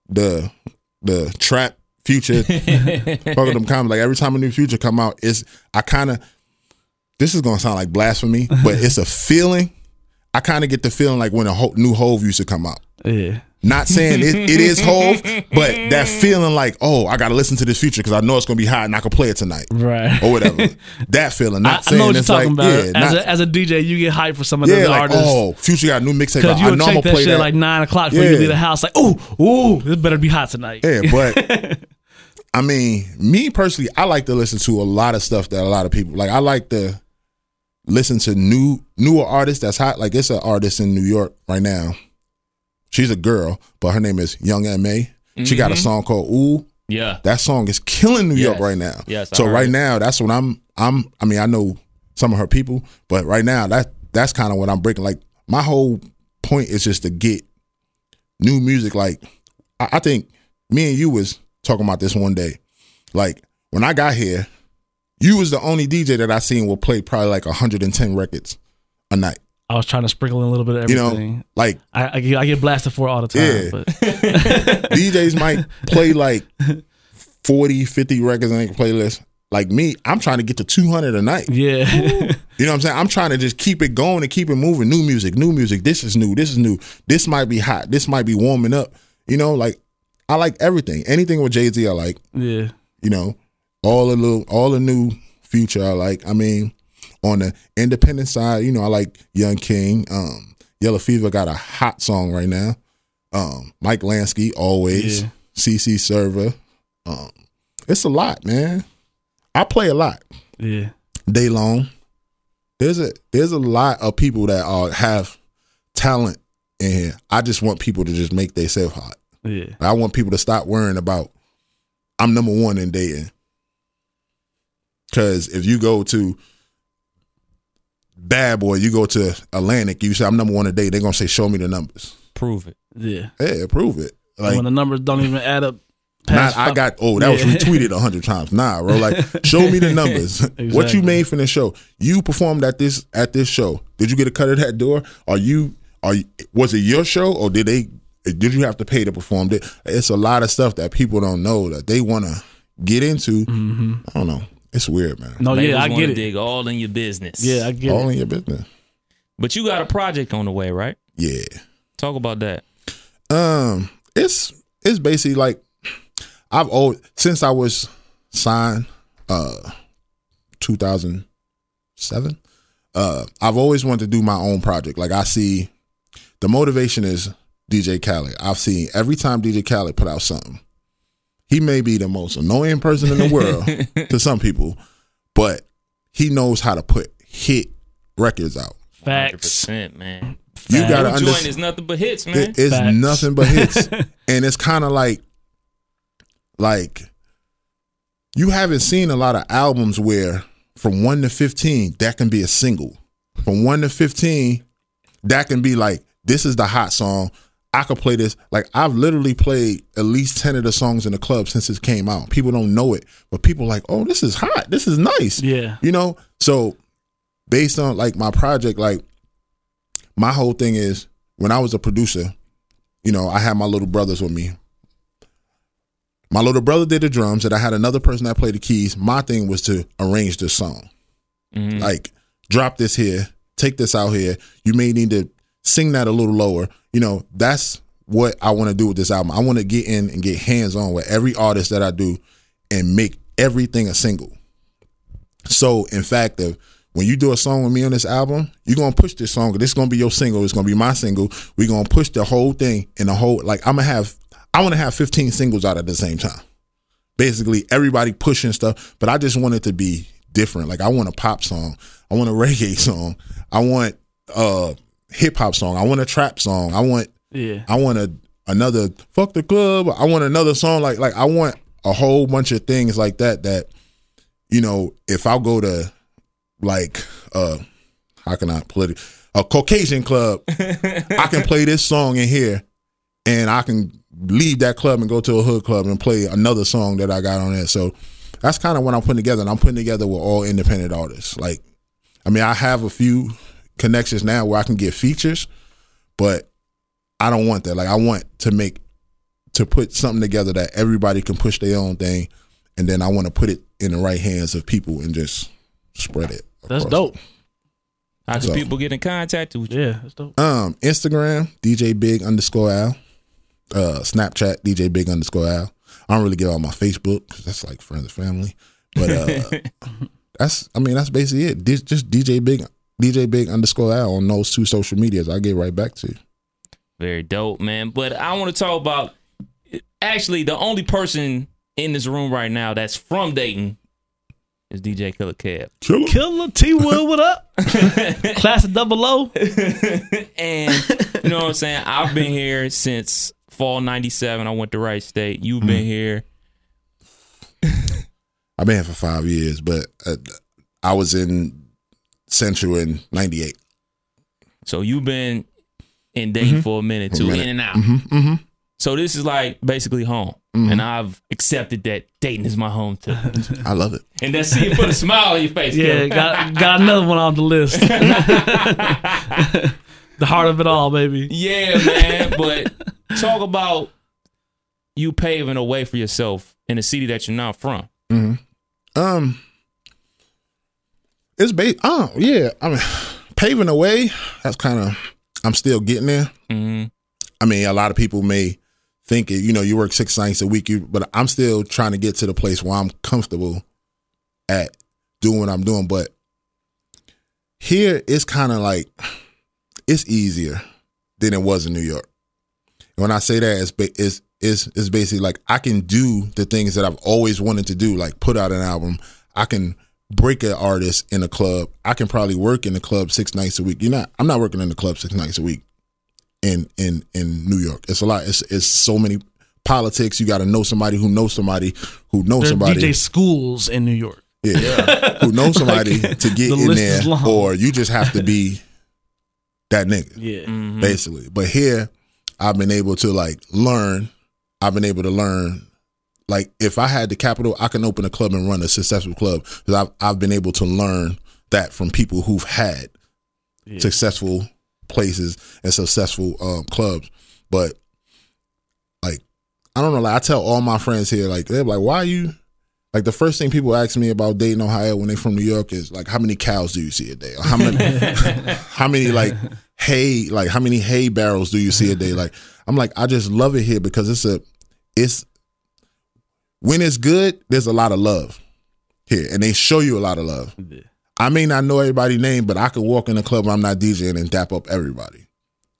the the trap future fucking them comments. Like every time a new future come out, it's I kind of this is gonna sound like blasphemy, but it's a feeling. I kind of get the feeling like when a ho- new Hove used to come out. Yeah. Not saying it, it is Hove, but that feeling like, oh, I got to listen to this future because I know it's gonna be hot and I can play it tonight Right. or whatever. that feeling. Not I saying know what you're it's talking like, about. yeah, as, not- a, as a DJ, you get hyped for some of yeah, the like artists. oh, future got a new mixtape. Because you I know I'm check gonna that play shit that. like nine o'clock before you Yeah. leave the house. Like, ooh, ooh, this better be hot tonight. Yeah, but I mean, me personally, I like to listen to a lot of stuff that a lot of people like. I like to listen to new newer artists that's hot. Like it's an artist in New York right now. She's a girl, but her name is Young M.A. She got a mm-hmm. song called Ooh. Yeah. That song is killing New York right now. Yes, I So right it. now, that's what I'm. I'm. I mean, I know some of her people, but right now, that that's kind of what I'm breaking. Like my whole point is just to get new music. Like I, I think me and you was talking about this one day. Like when I got here, you was the only DJ that I seen will play probably like 110 records a night. I was trying to sprinkle in a little bit of everything. You know, like I, I, get, I get blasted for it all the time. Yeah. But DJs might play like 40, 50 records and they playlist. Like me, I'm trying to get to 200 a night. yeah. You know what I'm saying? I'm trying to just keep it going and keep it moving. New music, new music. This is new. This is new. This might be hot. This might be warming up. You know, like I like everything. Anything with Jay Z, I like. yeah. You know, all the little, all the new future, I like. I mean, on the independent side, you know, I like Young King. Um, Yellow Fever got a hot song right now. Um, Mike Lansky, always. Yeah. CC Server. Um, it's a lot, man. I play a lot Yeah. day long. There's a there's a lot of people that are have talent in here. I just want people to just make themselves hot. Yeah. I want people to stop worrying about I'm number one in Dayton. Cause if you go to Bad Boy, you go to Atlantic, you say I'm number one in Dayton, they're gonna say, Show me the numbers. Prove it. Yeah. Yeah, prove it. Like when the numbers don't even add up. Not, I got oh that was retweeted a hundred times. Nah, bro. Like show me the numbers. What you made from the show? You performed at this at this show. Did you get a cut of that door? Are you are you, was it your show or did they did you have to pay to perform it? It's a lot of stuff that people don't know that they want to get into. Mm-hmm. I don't know. It's weird, man. No, Labels yeah, I get it. dig all in your business. Yeah, I get All it. All in your business. But you got a project on the way, right? Yeah. Talk about that. Um, it's it's basically like I've always since I was signed, uh, two thousand seven. Uh, I've always wanted to do my own project. Like I see, the motivation is DJ Khaled. I've seen every time DJ Khaled put out something, he may be the most annoying person in the world to some people, but he knows how to put hit records out. Facts. 100%, man. You gotta Your joint understand. is nothing but hits, man. It- it's Facts. nothing but hits, and it's kind of like, like, you haven't seen a lot of albums where from one to fifteen that can be a single. From one to fifteen, that can be like this is the hot song. I could play this. Like I've literally played at least ten of the songs in the club since it came out. People don't know it, but people like, oh, this is hot. This is nice. Yeah. You know, so based on like my project, like my whole thing is when I was a producer, you know, I had my little brothers with me. My little brother did the drums, and I had another person that played the keys. My thing was to arrange the song. Mhm. Like, drop this here, take this out here. You may need to sing that a little lower. You know, that's what I want to do with this album. I want to get in and get hands on with every artist that I do and make everything a single. So, in fact, if, when you do a song with me on this album, you're gonna push this song. This is gonna be your single. It's gonna be my single. We're gonna push the whole thing and the whole like I'm gonna have I wanna have 15 singles out at the same time. Basically, everybody pushing stuff, but I just want it to be different. Like I want a pop song, I want a reggae song, I want a hip hop song, I want a trap song, I want Yeah. I want a another fuck the club. I want another song like like I want a whole bunch of things like that that you know if I go to like uh how can I put it a Caucasian club I can play this song in here and I can leave that club and go to a hood club and play another song that I got on there. So that's kind of what I'm putting together and I'm putting together with all independent artists. Like I mean I have a few connections now where I can get features but I don't want that. Like I want to make to put something together that everybody can push their own thing, and then I want to put it in the right hands of people and just spread it. That's dope. How can So- people get in contact with you? Yeah, that's dope. Um, Instagram DJ Big underscore Al, uh, Snapchat DJ Big underscore Al. I don't really get on my Facebook 'cause that's like friends and family, but uh, that's I mean that's basically it. Dis- Just DJ Big DJ Big underscore Al on those two social medias. I get right back to you. Very dope, man. But I want to talk about actually the only person in this room right now that's from Dayton is DJ Killer Kev. Killer. Killer T Wood, what up? Class of double O. And you know what I'm saying? I've been here since fall 97. I went to Wright State. You've been Mm-hmm. here. I've been here for five years, but uh, I was in Central in '98. So you've been in Dayton for a minute too, Mm-hmm. minute. in and out. Mm-hmm, mm-hmm. So this is like basically home. And I've accepted that Dayton is my home too. I love it. and that's see you put a smile on your face. Yeah, Killer. got got another one on the list. the heart of it all, baby. Yeah, man. But talk about you paving a way for yourself in a city that you're not from. Um, it's ba Oh yeah, I mean, paving the way. That's kind of. I'm still getting there. hmm I mean, a lot of people may think it. You know, you work six nights a week, you, but I'm still trying to get to the place where I'm comfortable at doing what I'm doing. But here, it's kind of like it's easier than it was in New York. And when I say that, it's ba- it's it's it's basically like I can do the things that I've always wanted to do, like put out an album. I can break an artist in a club. I can probably work in the club six nights a week. You're not. I'm not working in the club six nights a week in in in New York. It's a lot. It's it's so many politics. You got to know somebody who knows somebody who knows There somebody. DJ schools in New York. Yeah. who knows somebody to get the in list there, is long. or you just have to be that nigga, Yeah. Mm-hmm. basically. But here, I've been able to like learn. I've been able to learn. Like if I had the capital, I can open a club and run a successful club because I've I've been able to learn that from people who've had successful places and successful um, clubs. But like, I don't know. Like, I tell all my friends here, like they're like, "Why are you?" Like the first thing people ask me about Dayton, Ohio, when they from New York is like, "How many cows do you see a day? Or how many? how many like hay? Like how many hay barrels do you see a day?" Like I'm like, I just love it here because it's a, it's when it's good, there's a lot of love here, and they show you a lot of love. I may not know everybody's name, but I could walk in a club where I'm not DJing and dap up everybody.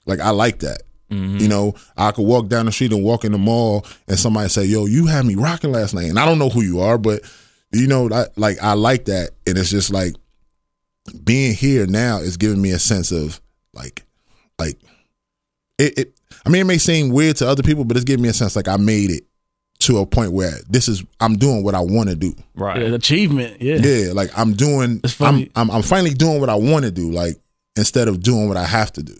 Like I like that. Mm-hmm. You know, I could walk down the street and walk in the mall, and somebody say, "Yo, you had me rocking last night," and I don't know who you are, but you know, I, like I like that, and it's just like being here now is giving me a sense of like, like it. it I mean, it may seem weird to other people, but it's giving me a sense like I made it to a point where this is I'm doing what I want to do. Right. Yeah, achievement. Yeah. Yeah, like I'm doing. I'm, I'm I'm finally doing what I want to do. Like instead of doing what I have to do.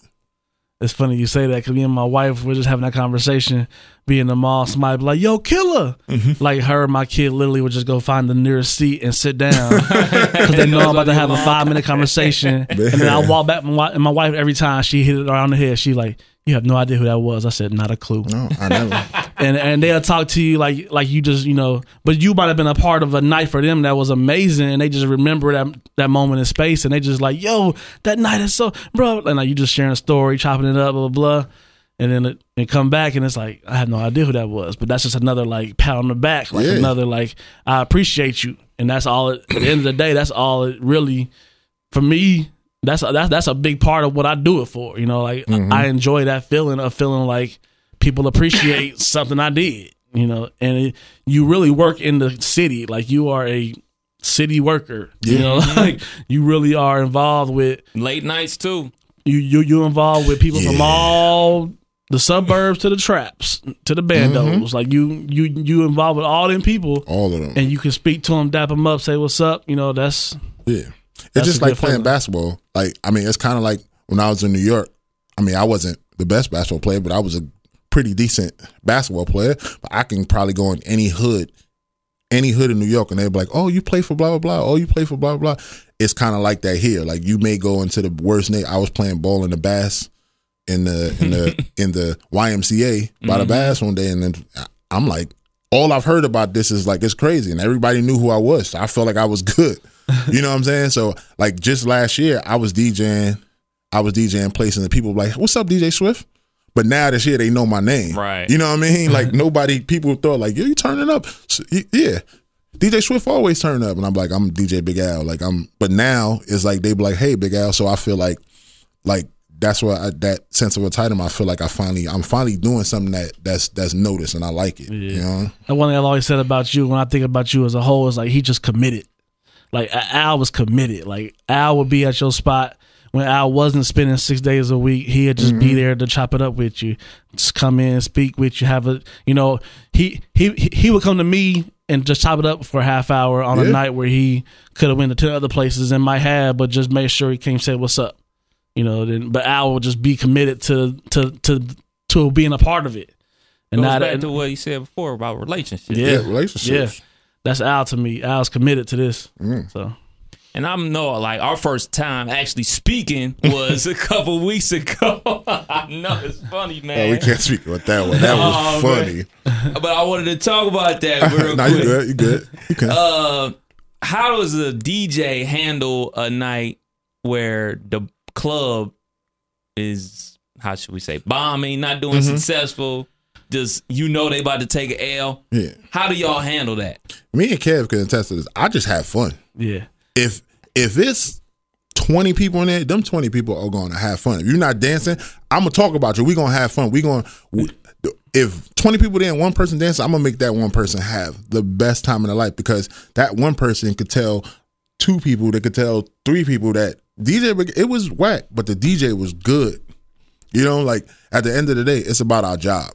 It's funny you say that because me and my wife were just having that conversation. being in the mall, somebody be like, "Yo, killer!" Mm-hmm. Like her, and my kid literally would just go find the nearest seat and sit down because they know I'm about to have a five minute conversation. and then I walk back, and my and my wife every time she hit it around the head, she like, "You have no idea who that was." I said, "Not a clue." No, I never. and and they'll talk to you like like you just you know, but you might have been a part of a night for them that was amazing, and they just remember that that moment in space, and they just like, yo, that night is so, bro, and like you just sharing a story, chopping it up, blah blah, blah. and then it, it come back, and it's like I have no idea who that was, but that's just another like pat on the back, like Yeah. another like I appreciate you, and that's all. It, at the end of the day, that's all it really for me. That's that's that's a big part of what I do it for. You know, like I mm-hmm. enjoy that feeling of feeling like people appreciate something I did. You know, and it, you really work in the city, like you are a city worker. You know, like you really are involved with Late nights too. you you you involved with people from all the suburbs to the traps to the bandos. Mm-hmm. Like you you you involved with all them people, All of them. and you can speak to them, dap them up, say what's up. You know, that's Yeah. It's That's just like playing feeling. basketball. Like, I mean, it's kind of like when I was in New York. I mean, I wasn't the best basketball player, but I was a pretty decent basketball player. But I can probably go in any hood, any hood in New York, and they'd be like, "Oh, you play for blah blah blah. Oh, you play for blah blah." blah. It's kind of like that here. Like you may go into the worst night. I was playing ball in the bass in the in the in the YMCA by the mm-hmm. bass one day, and then I'm like, all I've heard about this is like it's crazy, and everybody knew who I was. So I felt like I was good. You know what I'm saying? So like just last year, I was DJing, I was DJing places, and people were like, "What's up, DJ Swift?" But now this year they know my name, Right. You know what I mean? Like nobody, people thought like, "Yo, you turning up?" So, yeah. DJ Swift always turn up, and I'm like, I'm DJ Big Al. Like I'm, but now it's like they be like, "Hey, Big Al." So I feel like, like that's why I, that sense of entitlement. I feel like I finally, I'm finally doing something that that's that's noticed, and I like it. You know? The one thing I've always said about you when I think about you as a whole is like he just committed. Like Al was committed. Like Al would be at your spot when Al wasn't spending six days a week. He'd just be there to chop it up with you, just come in, speak with you, have a you know he he he would come to me and just chop it up for a half hour on a night where he could have went to ten other places and might have, but just make sure he came say what's up. You know, then but Al would just be committed to to to to being a part of it. And Goes not back to what you said before about relationships. yeah, relationships. Yeah, that's Al to me. Al's committed to this. Mm. So And I'm know like our first time actually speaking was a couple weeks ago. I know it's funny, Oh, man. we can't speak about that one. That was Oh, funny. but I wanted to talk about that real nah, quick. you good. You good. You can. Uh, how does a DJ handle a night where the club is how should we say bombing, not doing Mm-hmm. successful? Just you know they about to take an L. yeah. How do y'all handle that? Me and Kev can attest to this. I just have fun. yeah, If if it's twenty people in there, them twenty people are going to have fun. If you're not dancing, I'm gonna talk about you. We're gonna have fun. We gonna. If twenty people there and one person dancing, I'm gonna make that one person have the best time in their life because that one person could tell two people that could tell three people that DJ it was whack, but the DJ was good. You know, like at the end of the day, it's about our job.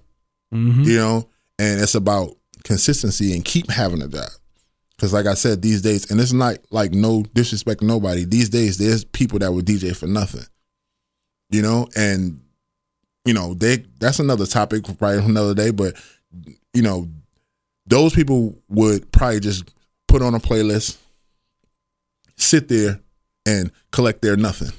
Mm-hmm. You know, and it's about consistency and keep having a job. Because, like I said, these days, and it's not like no disrespect to nobody. These days, there's people that would DJ for nothing, you know, and you know they. That's another topic for probably another day. But you know, those people would probably just put on a playlist, sit there, and collect their nothing.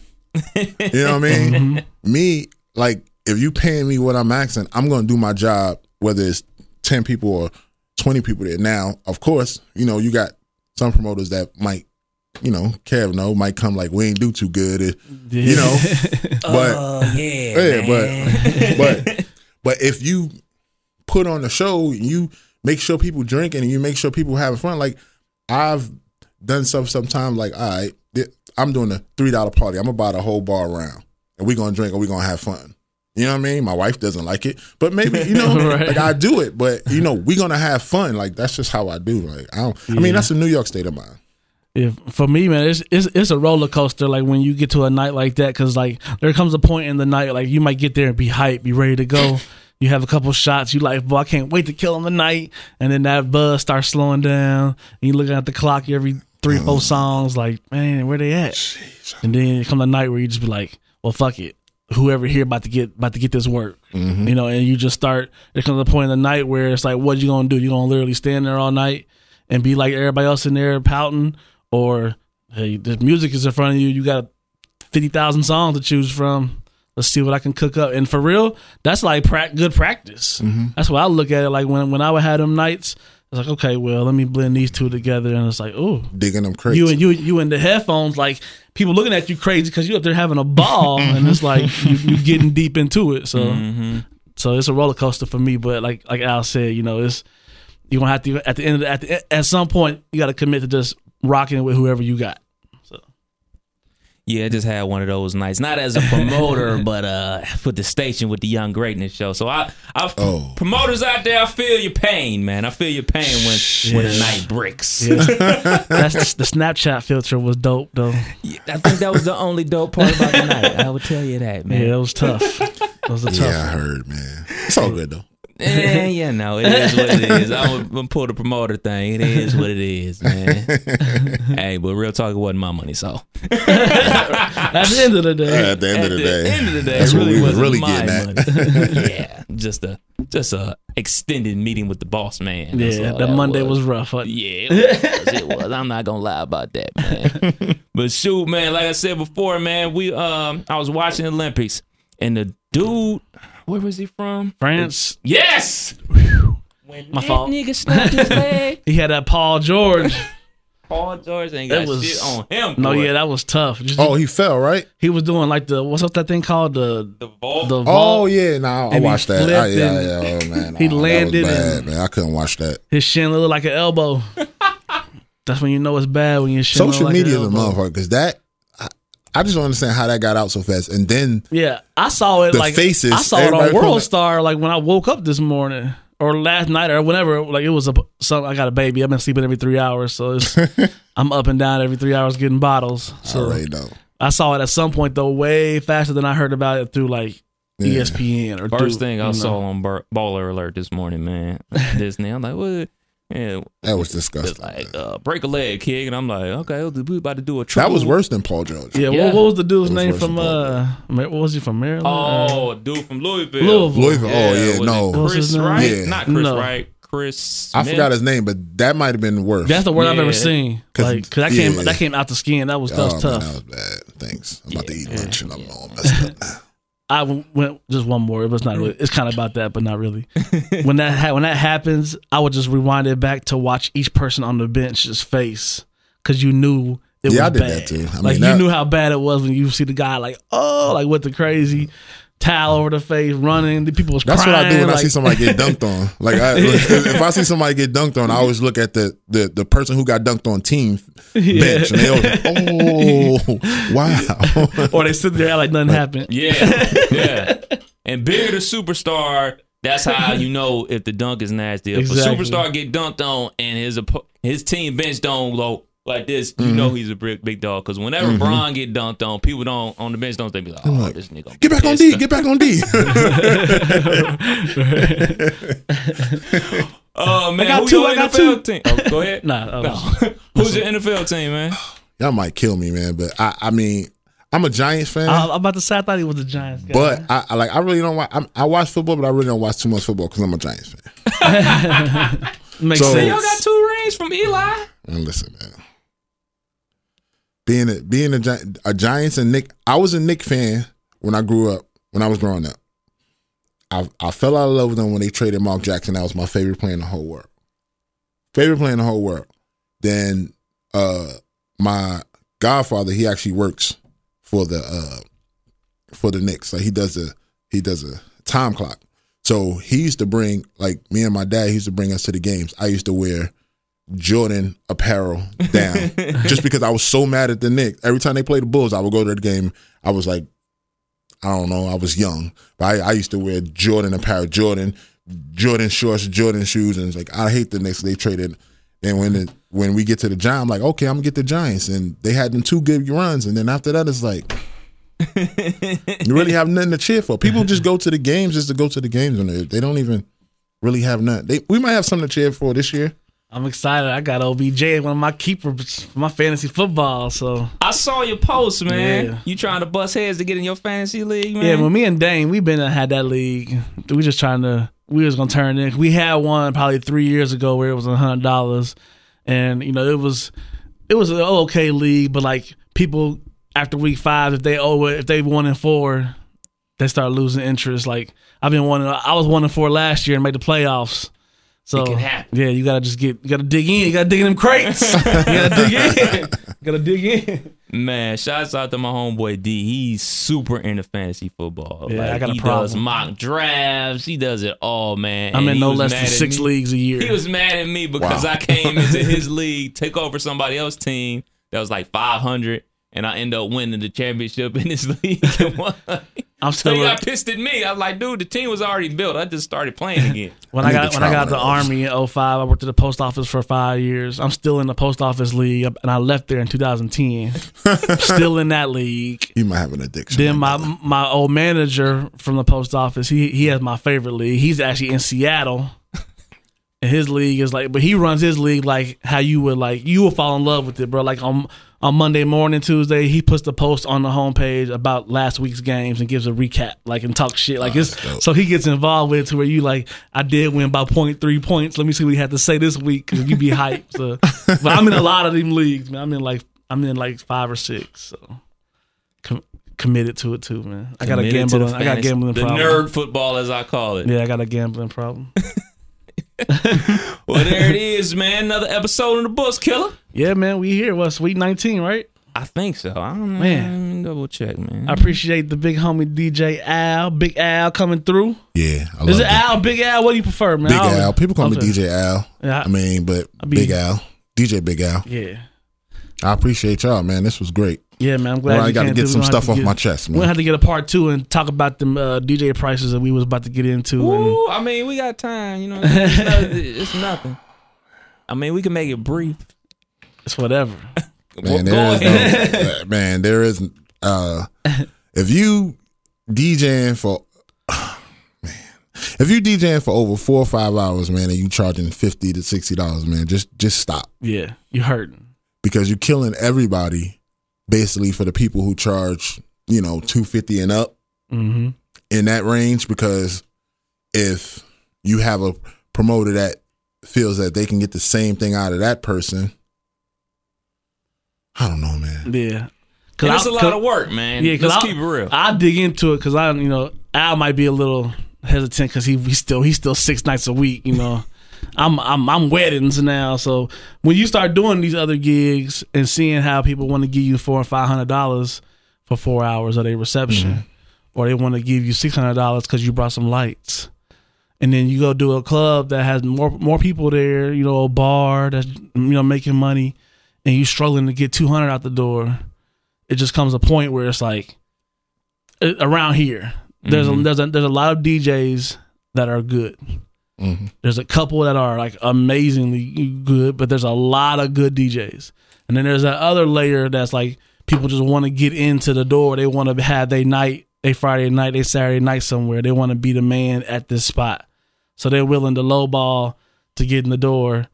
You know what I mean? Mm-hmm. me, like if you paying me what I'm asking, I'm gonna do my job, whether it's ten people or twenty people there. Now, of course, you know, you got some promoters that might, you know, Kev no, might come like we ain't do too good. It- You know. but oh, yeah, but but but if you put on the show, and you make sure people drinking and you make sure people having fun. Like I've done stuff sometimes. Like all right, I'm doing a three dollar party. I'm gonna buy the whole bar around, and we gonna drink and we gonna have fun. You know what I mean? My wife doesn't like it, but maybe you know, Right. like I do it. But you know, we gonna have fun. Like that's just how I do. Like I don't. I mean, that's a New York state of mind. if for me, man, it's, it's it's a roller coaster. Like when you get to a night like that, because like there comes a point in the night, like you might get there and be hyped, be ready to go. You have a couple shots, you like, boy, I can't wait to kill him tonight. And then that buzz starts slowing down. And you looking at the clock every three, four mm. songs, like, man, where they at? And then come the night where you just be like, well, fuck it. Whoever here about to get about to get this work, mm-hmm. you know, and you just start. There comes a point in the night where it's like, what you gonna do? You gonna literally stand there all night and be like everybody else in there pouting, or hey, the music is in front of you. You got fifty thousand songs to choose from. Let's see what I can cook up. And for real, that's like pra- good practice. Mm-hmm. That's what I look at it like when when I would have them nights. It's like okay, well, let me blend these two together, and it's like, oh, Digging them crazy. you and you you and the headphones, like people looking at you crazy because you up there having a ball, and it's like you, you getting deep into it. So mm-hmm. so it's a roller coaster for me. But like like Al said, you know, it's you're gonna have to at the end of the, at the, at some point you got to commit to just rocking it with whoever you got. So Yeah, I just had one of those nights. Not as a promoter, but uh for the station with the Young Greatness show. So I, I Oh. promoters out there, I feel your pain, man. I feel your pain when when the night breaks. that's the Snapchat filter was dope though. I think that was the only dope part about the night. I would tell you that, man. Yeah, it was tough. It was a tough. yeah, I heard, man. It's all good though. Eh, yeah, no, it is what it is. I'm gonna pull the promoter thing. It is what it is, man. hey, but real talk, it wasn't my money, so At the end of the day, At the end at of the day. At the day, end of the day, that's it what really we was wasn't really my getting at. money. yeah, just a just a extended meeting with the boss man. That's yeah, all that Monday was, rough. huh? Yeah, it was. It was. I'm not gonna lie about that, man. but shoot, man, like I said before, man, we um, I was watching the Olympics, and the dude, where was he from? France, Yes. When My that fault. nigga snapped his leg, he had that Paul George. Paul George ain't That got was- shit on him. No, boy. yeah, that was tough. Just- Oh, he fell, right? he was doing like the what's up that thing called the the vault. the Oh vault. yeah, no, I watched that. flipped Oh, yeah, yeah, oh, man. he Oh, landed That was bad, and- man. I couldn't watch that. His shin looked like an elbow. That's when you know it's bad when your shin. look Social like media an is a elbow. motherfucker because that. I, I just don't understand how that got out so fast. And then Yeah, I saw it The like faces, I saw it on World Star like when I woke up this morning or last night or whenever. Like it was a some. I got a baby. I've been sleeping every three hours, so it's, I'm up and down every three hours getting bottles. I So already know. I saw it at some point though, way faster than I heard about it through like Yeah. ESPN or First through, thing I you know. saw on Bur- Baller Alert this morning, man. Disney. I'm like, what? Yeah, That was disgusting. like uh, break a leg, kid, and I'm like, okay, we about to do a triple. that was worse than Paul George. Yeah, Yeah. What, what was the dude's was name from? uh What was he from Maryland? Oh, dude from Louisville. Louisville. Louisville. oh yeah, was no, it Chris his? Wright? Yeah. Not Chris No. Wright. Chris. I Smith? forgot his name, but that might have been worse. That's the word I've Yeah. ever seen. 'Cause- Like, cause that came that came out the skin. That was that was oh, tough. Man, that was bad. Thanks. I'm about to eat lunch and I'm all messed up now. I went just one more. It was not really. It's kind of about that, but not really. when that ha- when that happens, I would just rewind it back to watch each person on the bench's face because you knew it Yeah, I was did bad. that too. I like mean, you that- knew how bad it was when you see the guy like oh like with the crazy towel over the face running. The people was That's crying. what I do when I see somebody get dunked on. Like I, if I see somebody get dunked on, I always look at the the, the person who got dunked on team bench, and they always, oh wow. or they sit there like nothing happened. Yeah, yeah. And bigger the superstar, that's how you know if the dunk is nasty. If Exactly. a superstar get dunked on and his oppo- his team bench don't go like this, you Mm-hmm. know he's a big big dog. Because whenever Bron get dunked on, people don't on the bench don't they be like, oh, this nigga. Get back on D. Get back on D. Oh man, I got who two, your I got NFL two. team? Oh, go ahead. Nah, I No. Who's your NFL team, man? Y'all might kill me, man. But I, I mean, I'm a Giants fan. I, I'm about to say I thought he was a Giants guy. but I, I like I really don't watch. I'm, I watch football, but I really don't watch too much football because I'm a Giants fan. makes so- sense. Y'all got two rings from Eli. And listen, man, being a being a, a Giants and Knick, I was a Knick fan when I grew up. when I was growing up. I I fell out of love with them when they traded Mark Jackson. That was my favorite player in the whole world. Favorite player in the whole world. Then uh my godfather, he actually works for the uh for the Knicks. Like he does a he does a time clock. So he used to bring like me and my dad he used to bring us to the games. I used to wear Jordan apparel down just because I was so mad at the Knicks. Every time they played the Bulls, I would go to the game. I was like, I don't know, I was young, but I, I used to wear Jordan apparel, Jordan, Jordan shorts, Jordan shoes, and it's like I hate the Knicks. They traded. And when it, when we get to the Giants, I'm like, okay, I'm gonna get the Giants, and they had them two good runs, and then after that, it's like. you really have nothing to cheer for. People just go to the games just to go to the games, and they, they don't even really have nothing. They, we might have something to cheer for this year. I'm excited. I got OBJ, one of my keepers for my fantasy football. So I saw your post, man. Yeah. You trying to bust heads to get in your fantasy league, man? yeah, when me and Dane, we've been uh, had that league. We just trying to. We was gonna turn it. We had one probably three years ago where it was a hundred dollars, and you know it was it was an okay league, but like people after week five, if they owe it, if they one and four, they start losing interest. Like I've been one. I was one and four last year and made the playoffs. So It can happen. yeah, you gotta just get, you gotta dig in, you gotta dig in them crates, you gotta dig in, you gotta dig in. Man, shouts out to my homeboy D. He's super into fantasy football. Yeah, like, I got a he does mock drafts. He does it all, man. I'm And in no less than six me. leagues a year. He was mad at me because Wow. I came into his league, took over somebody else's team that was like 500, and I end up winning the championship in this league. I'm so still he a- got pissed at me. I was like, dude, the team was already built. I just started playing again. When I I got when I got the one of those. army in 05, I worked at the post office for five years. I'm still in the post office league, and I left there in 2010. still in that league. You might have an addiction. Then my my old manager from the post office, he he has my favorite league. He's actually in Seattle. And his league is like, but he runs his league like how you would like you would fall in love with it, bro. Like on on Monday morning, Tuesday, he puts the post on the homepage about last week's games and gives a recap, like and talk shit. Like ah, it's dope. so he gets involved with it to where you like, I did win by three points. Let me see what he had to say this week because you be hyped. So, but I'm in a lot of them leagues, man. I'm in like I'm in like five or six. So com- committed to it too, man. I got a Committed to gambling. I got gambling The problem. nerd football, as I call it. Yeah, I got a gambling problem. Well, there it is, man. Another episode in the books, killer. yeah, man, we here. What sweet 19, right? I think so. I don't know. Man. Double check, man. I appreciate the big homie DJ Al, Big Al coming through. yeah, I Is it that. Al, Big Al? What do you prefer, man? Big I Al. People call me DJ Al. Yeah. I mean, but be- Big Al, DJ Big Al. Yeah, I appreciate y'all, man. This was great. Yeah, man. I'm glad Well, I got to get some We don't have stuff off get- my chest, We're gonna have to get a part two and talk about them uh, DJ prices that we was about to get into. And I mean, we got time. You know, it's, nothing, it's nothing. I mean, we can make it brief. it's whatever. Man, Go there is ahead. no, man, there is. Uh, if you DJing for, man, if you DJing for over four or five hours, man, and you charging fifty to sixty dollars, man, just just stop Yeah, you're hurting. because you're killing everybody. Basically, for the people who charge, you know, two fifty and up Mm-hmm. in that range, because if you have a promoter that feels that they can get the same thing out of that person, I don't know, man. Yeah. And it's a a lot of work, man. Yeah, because Let's keep it real. I dig into it because I, you know, Al might be a little hesitant because he, he still he's still six nights a week. You know, I'm I'm I'm weddings now, so when you start doing these other gigs and seeing how people want to give you four or five hundred dollars for four hours of a reception, or they want to give you six hundred dollars because you brought some lights. And then you go do a club that has more more people there, you know, a bar that's you know making money, and you struggling to get two hundred out the door it just comes a point where it's like uh, around here there's a, there's a there's a lot of DJs that are good. Hmm There's a couple that are like amazingly good, but there's a lot of good DJs. And then there's that other layer that's like people just want to get into the door. They want to have their night, they Friday night, they Saturday night somewhere. They want to be the man at this spot. So they're willing to lowball to get in the door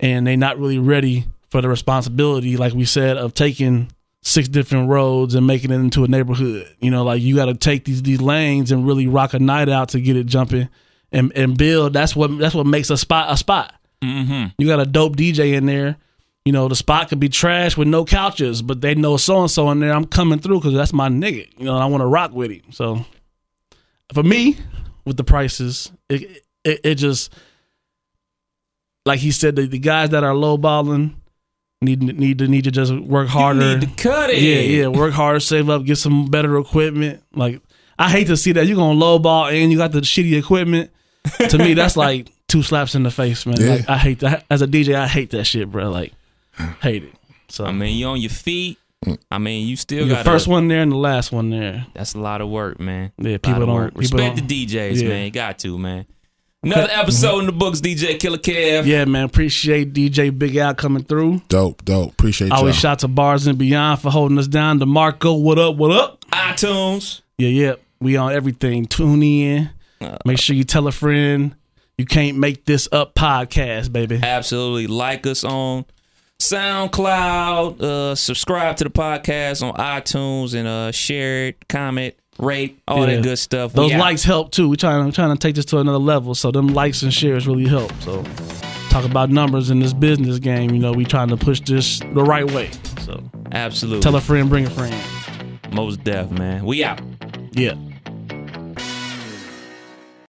and they're not really ready for the responsibility, like we said, of taking six different roads and making it into a neighborhood. You know, like you got to take these these lanes and really rock a night out to get it jumping and and build. That's what that's what makes a spot a spot. mm-hmm. You got a dope DJ in there. You know, the spot could be trash with no couches, but they know so and so in there. I'm coming through because that's my nigga. You know, and I want to rock with him. So for me with the prices, it it, it just like he said, the, the guys that are lowballing need need to need to just work harder. You need to cut it. Yeah, yeah. Work harder, save up, get some better equipment. Like I hate to see that you're gonna lowball and you got the shitty equipment. to me, that's like two slaps in the face, man. Yeah. Like I hate that. As a DJ, I hate that shit, bro. Like hate it. So I mean, you on your feet. I mean, you still got the first one there and the last one there. That's a lot of work, man. Yeah, people don't- work. respect don't- the DJs, Yeah. man. You got to, man. Another episode in the books, DJ Killer Kev. Yeah, man. Appreciate DJ Big Al coming through. Dope, dope. Appreciate y'all. Always shout to Bars and Beyond for holding us down. DeMarco, what up? What up? iTunes. Yeah, yeah. We on everything. Tune in. Make sure you tell a friend. You can't make this up podcast, baby. Absolutely. Like us on SoundCloud. Uh, subscribe to the podcast on iTunes and uh, share it, comment, rate, all Yeah. that good stuff. Those We out. likes help too. We trying, trying to take this to another level. So them likes and shares really help. So talk about numbers in this business game. You know, we trying to push this the right way. So Absolutely. tell a friend, bring a friend. Most deaf, man. We out. Yeah.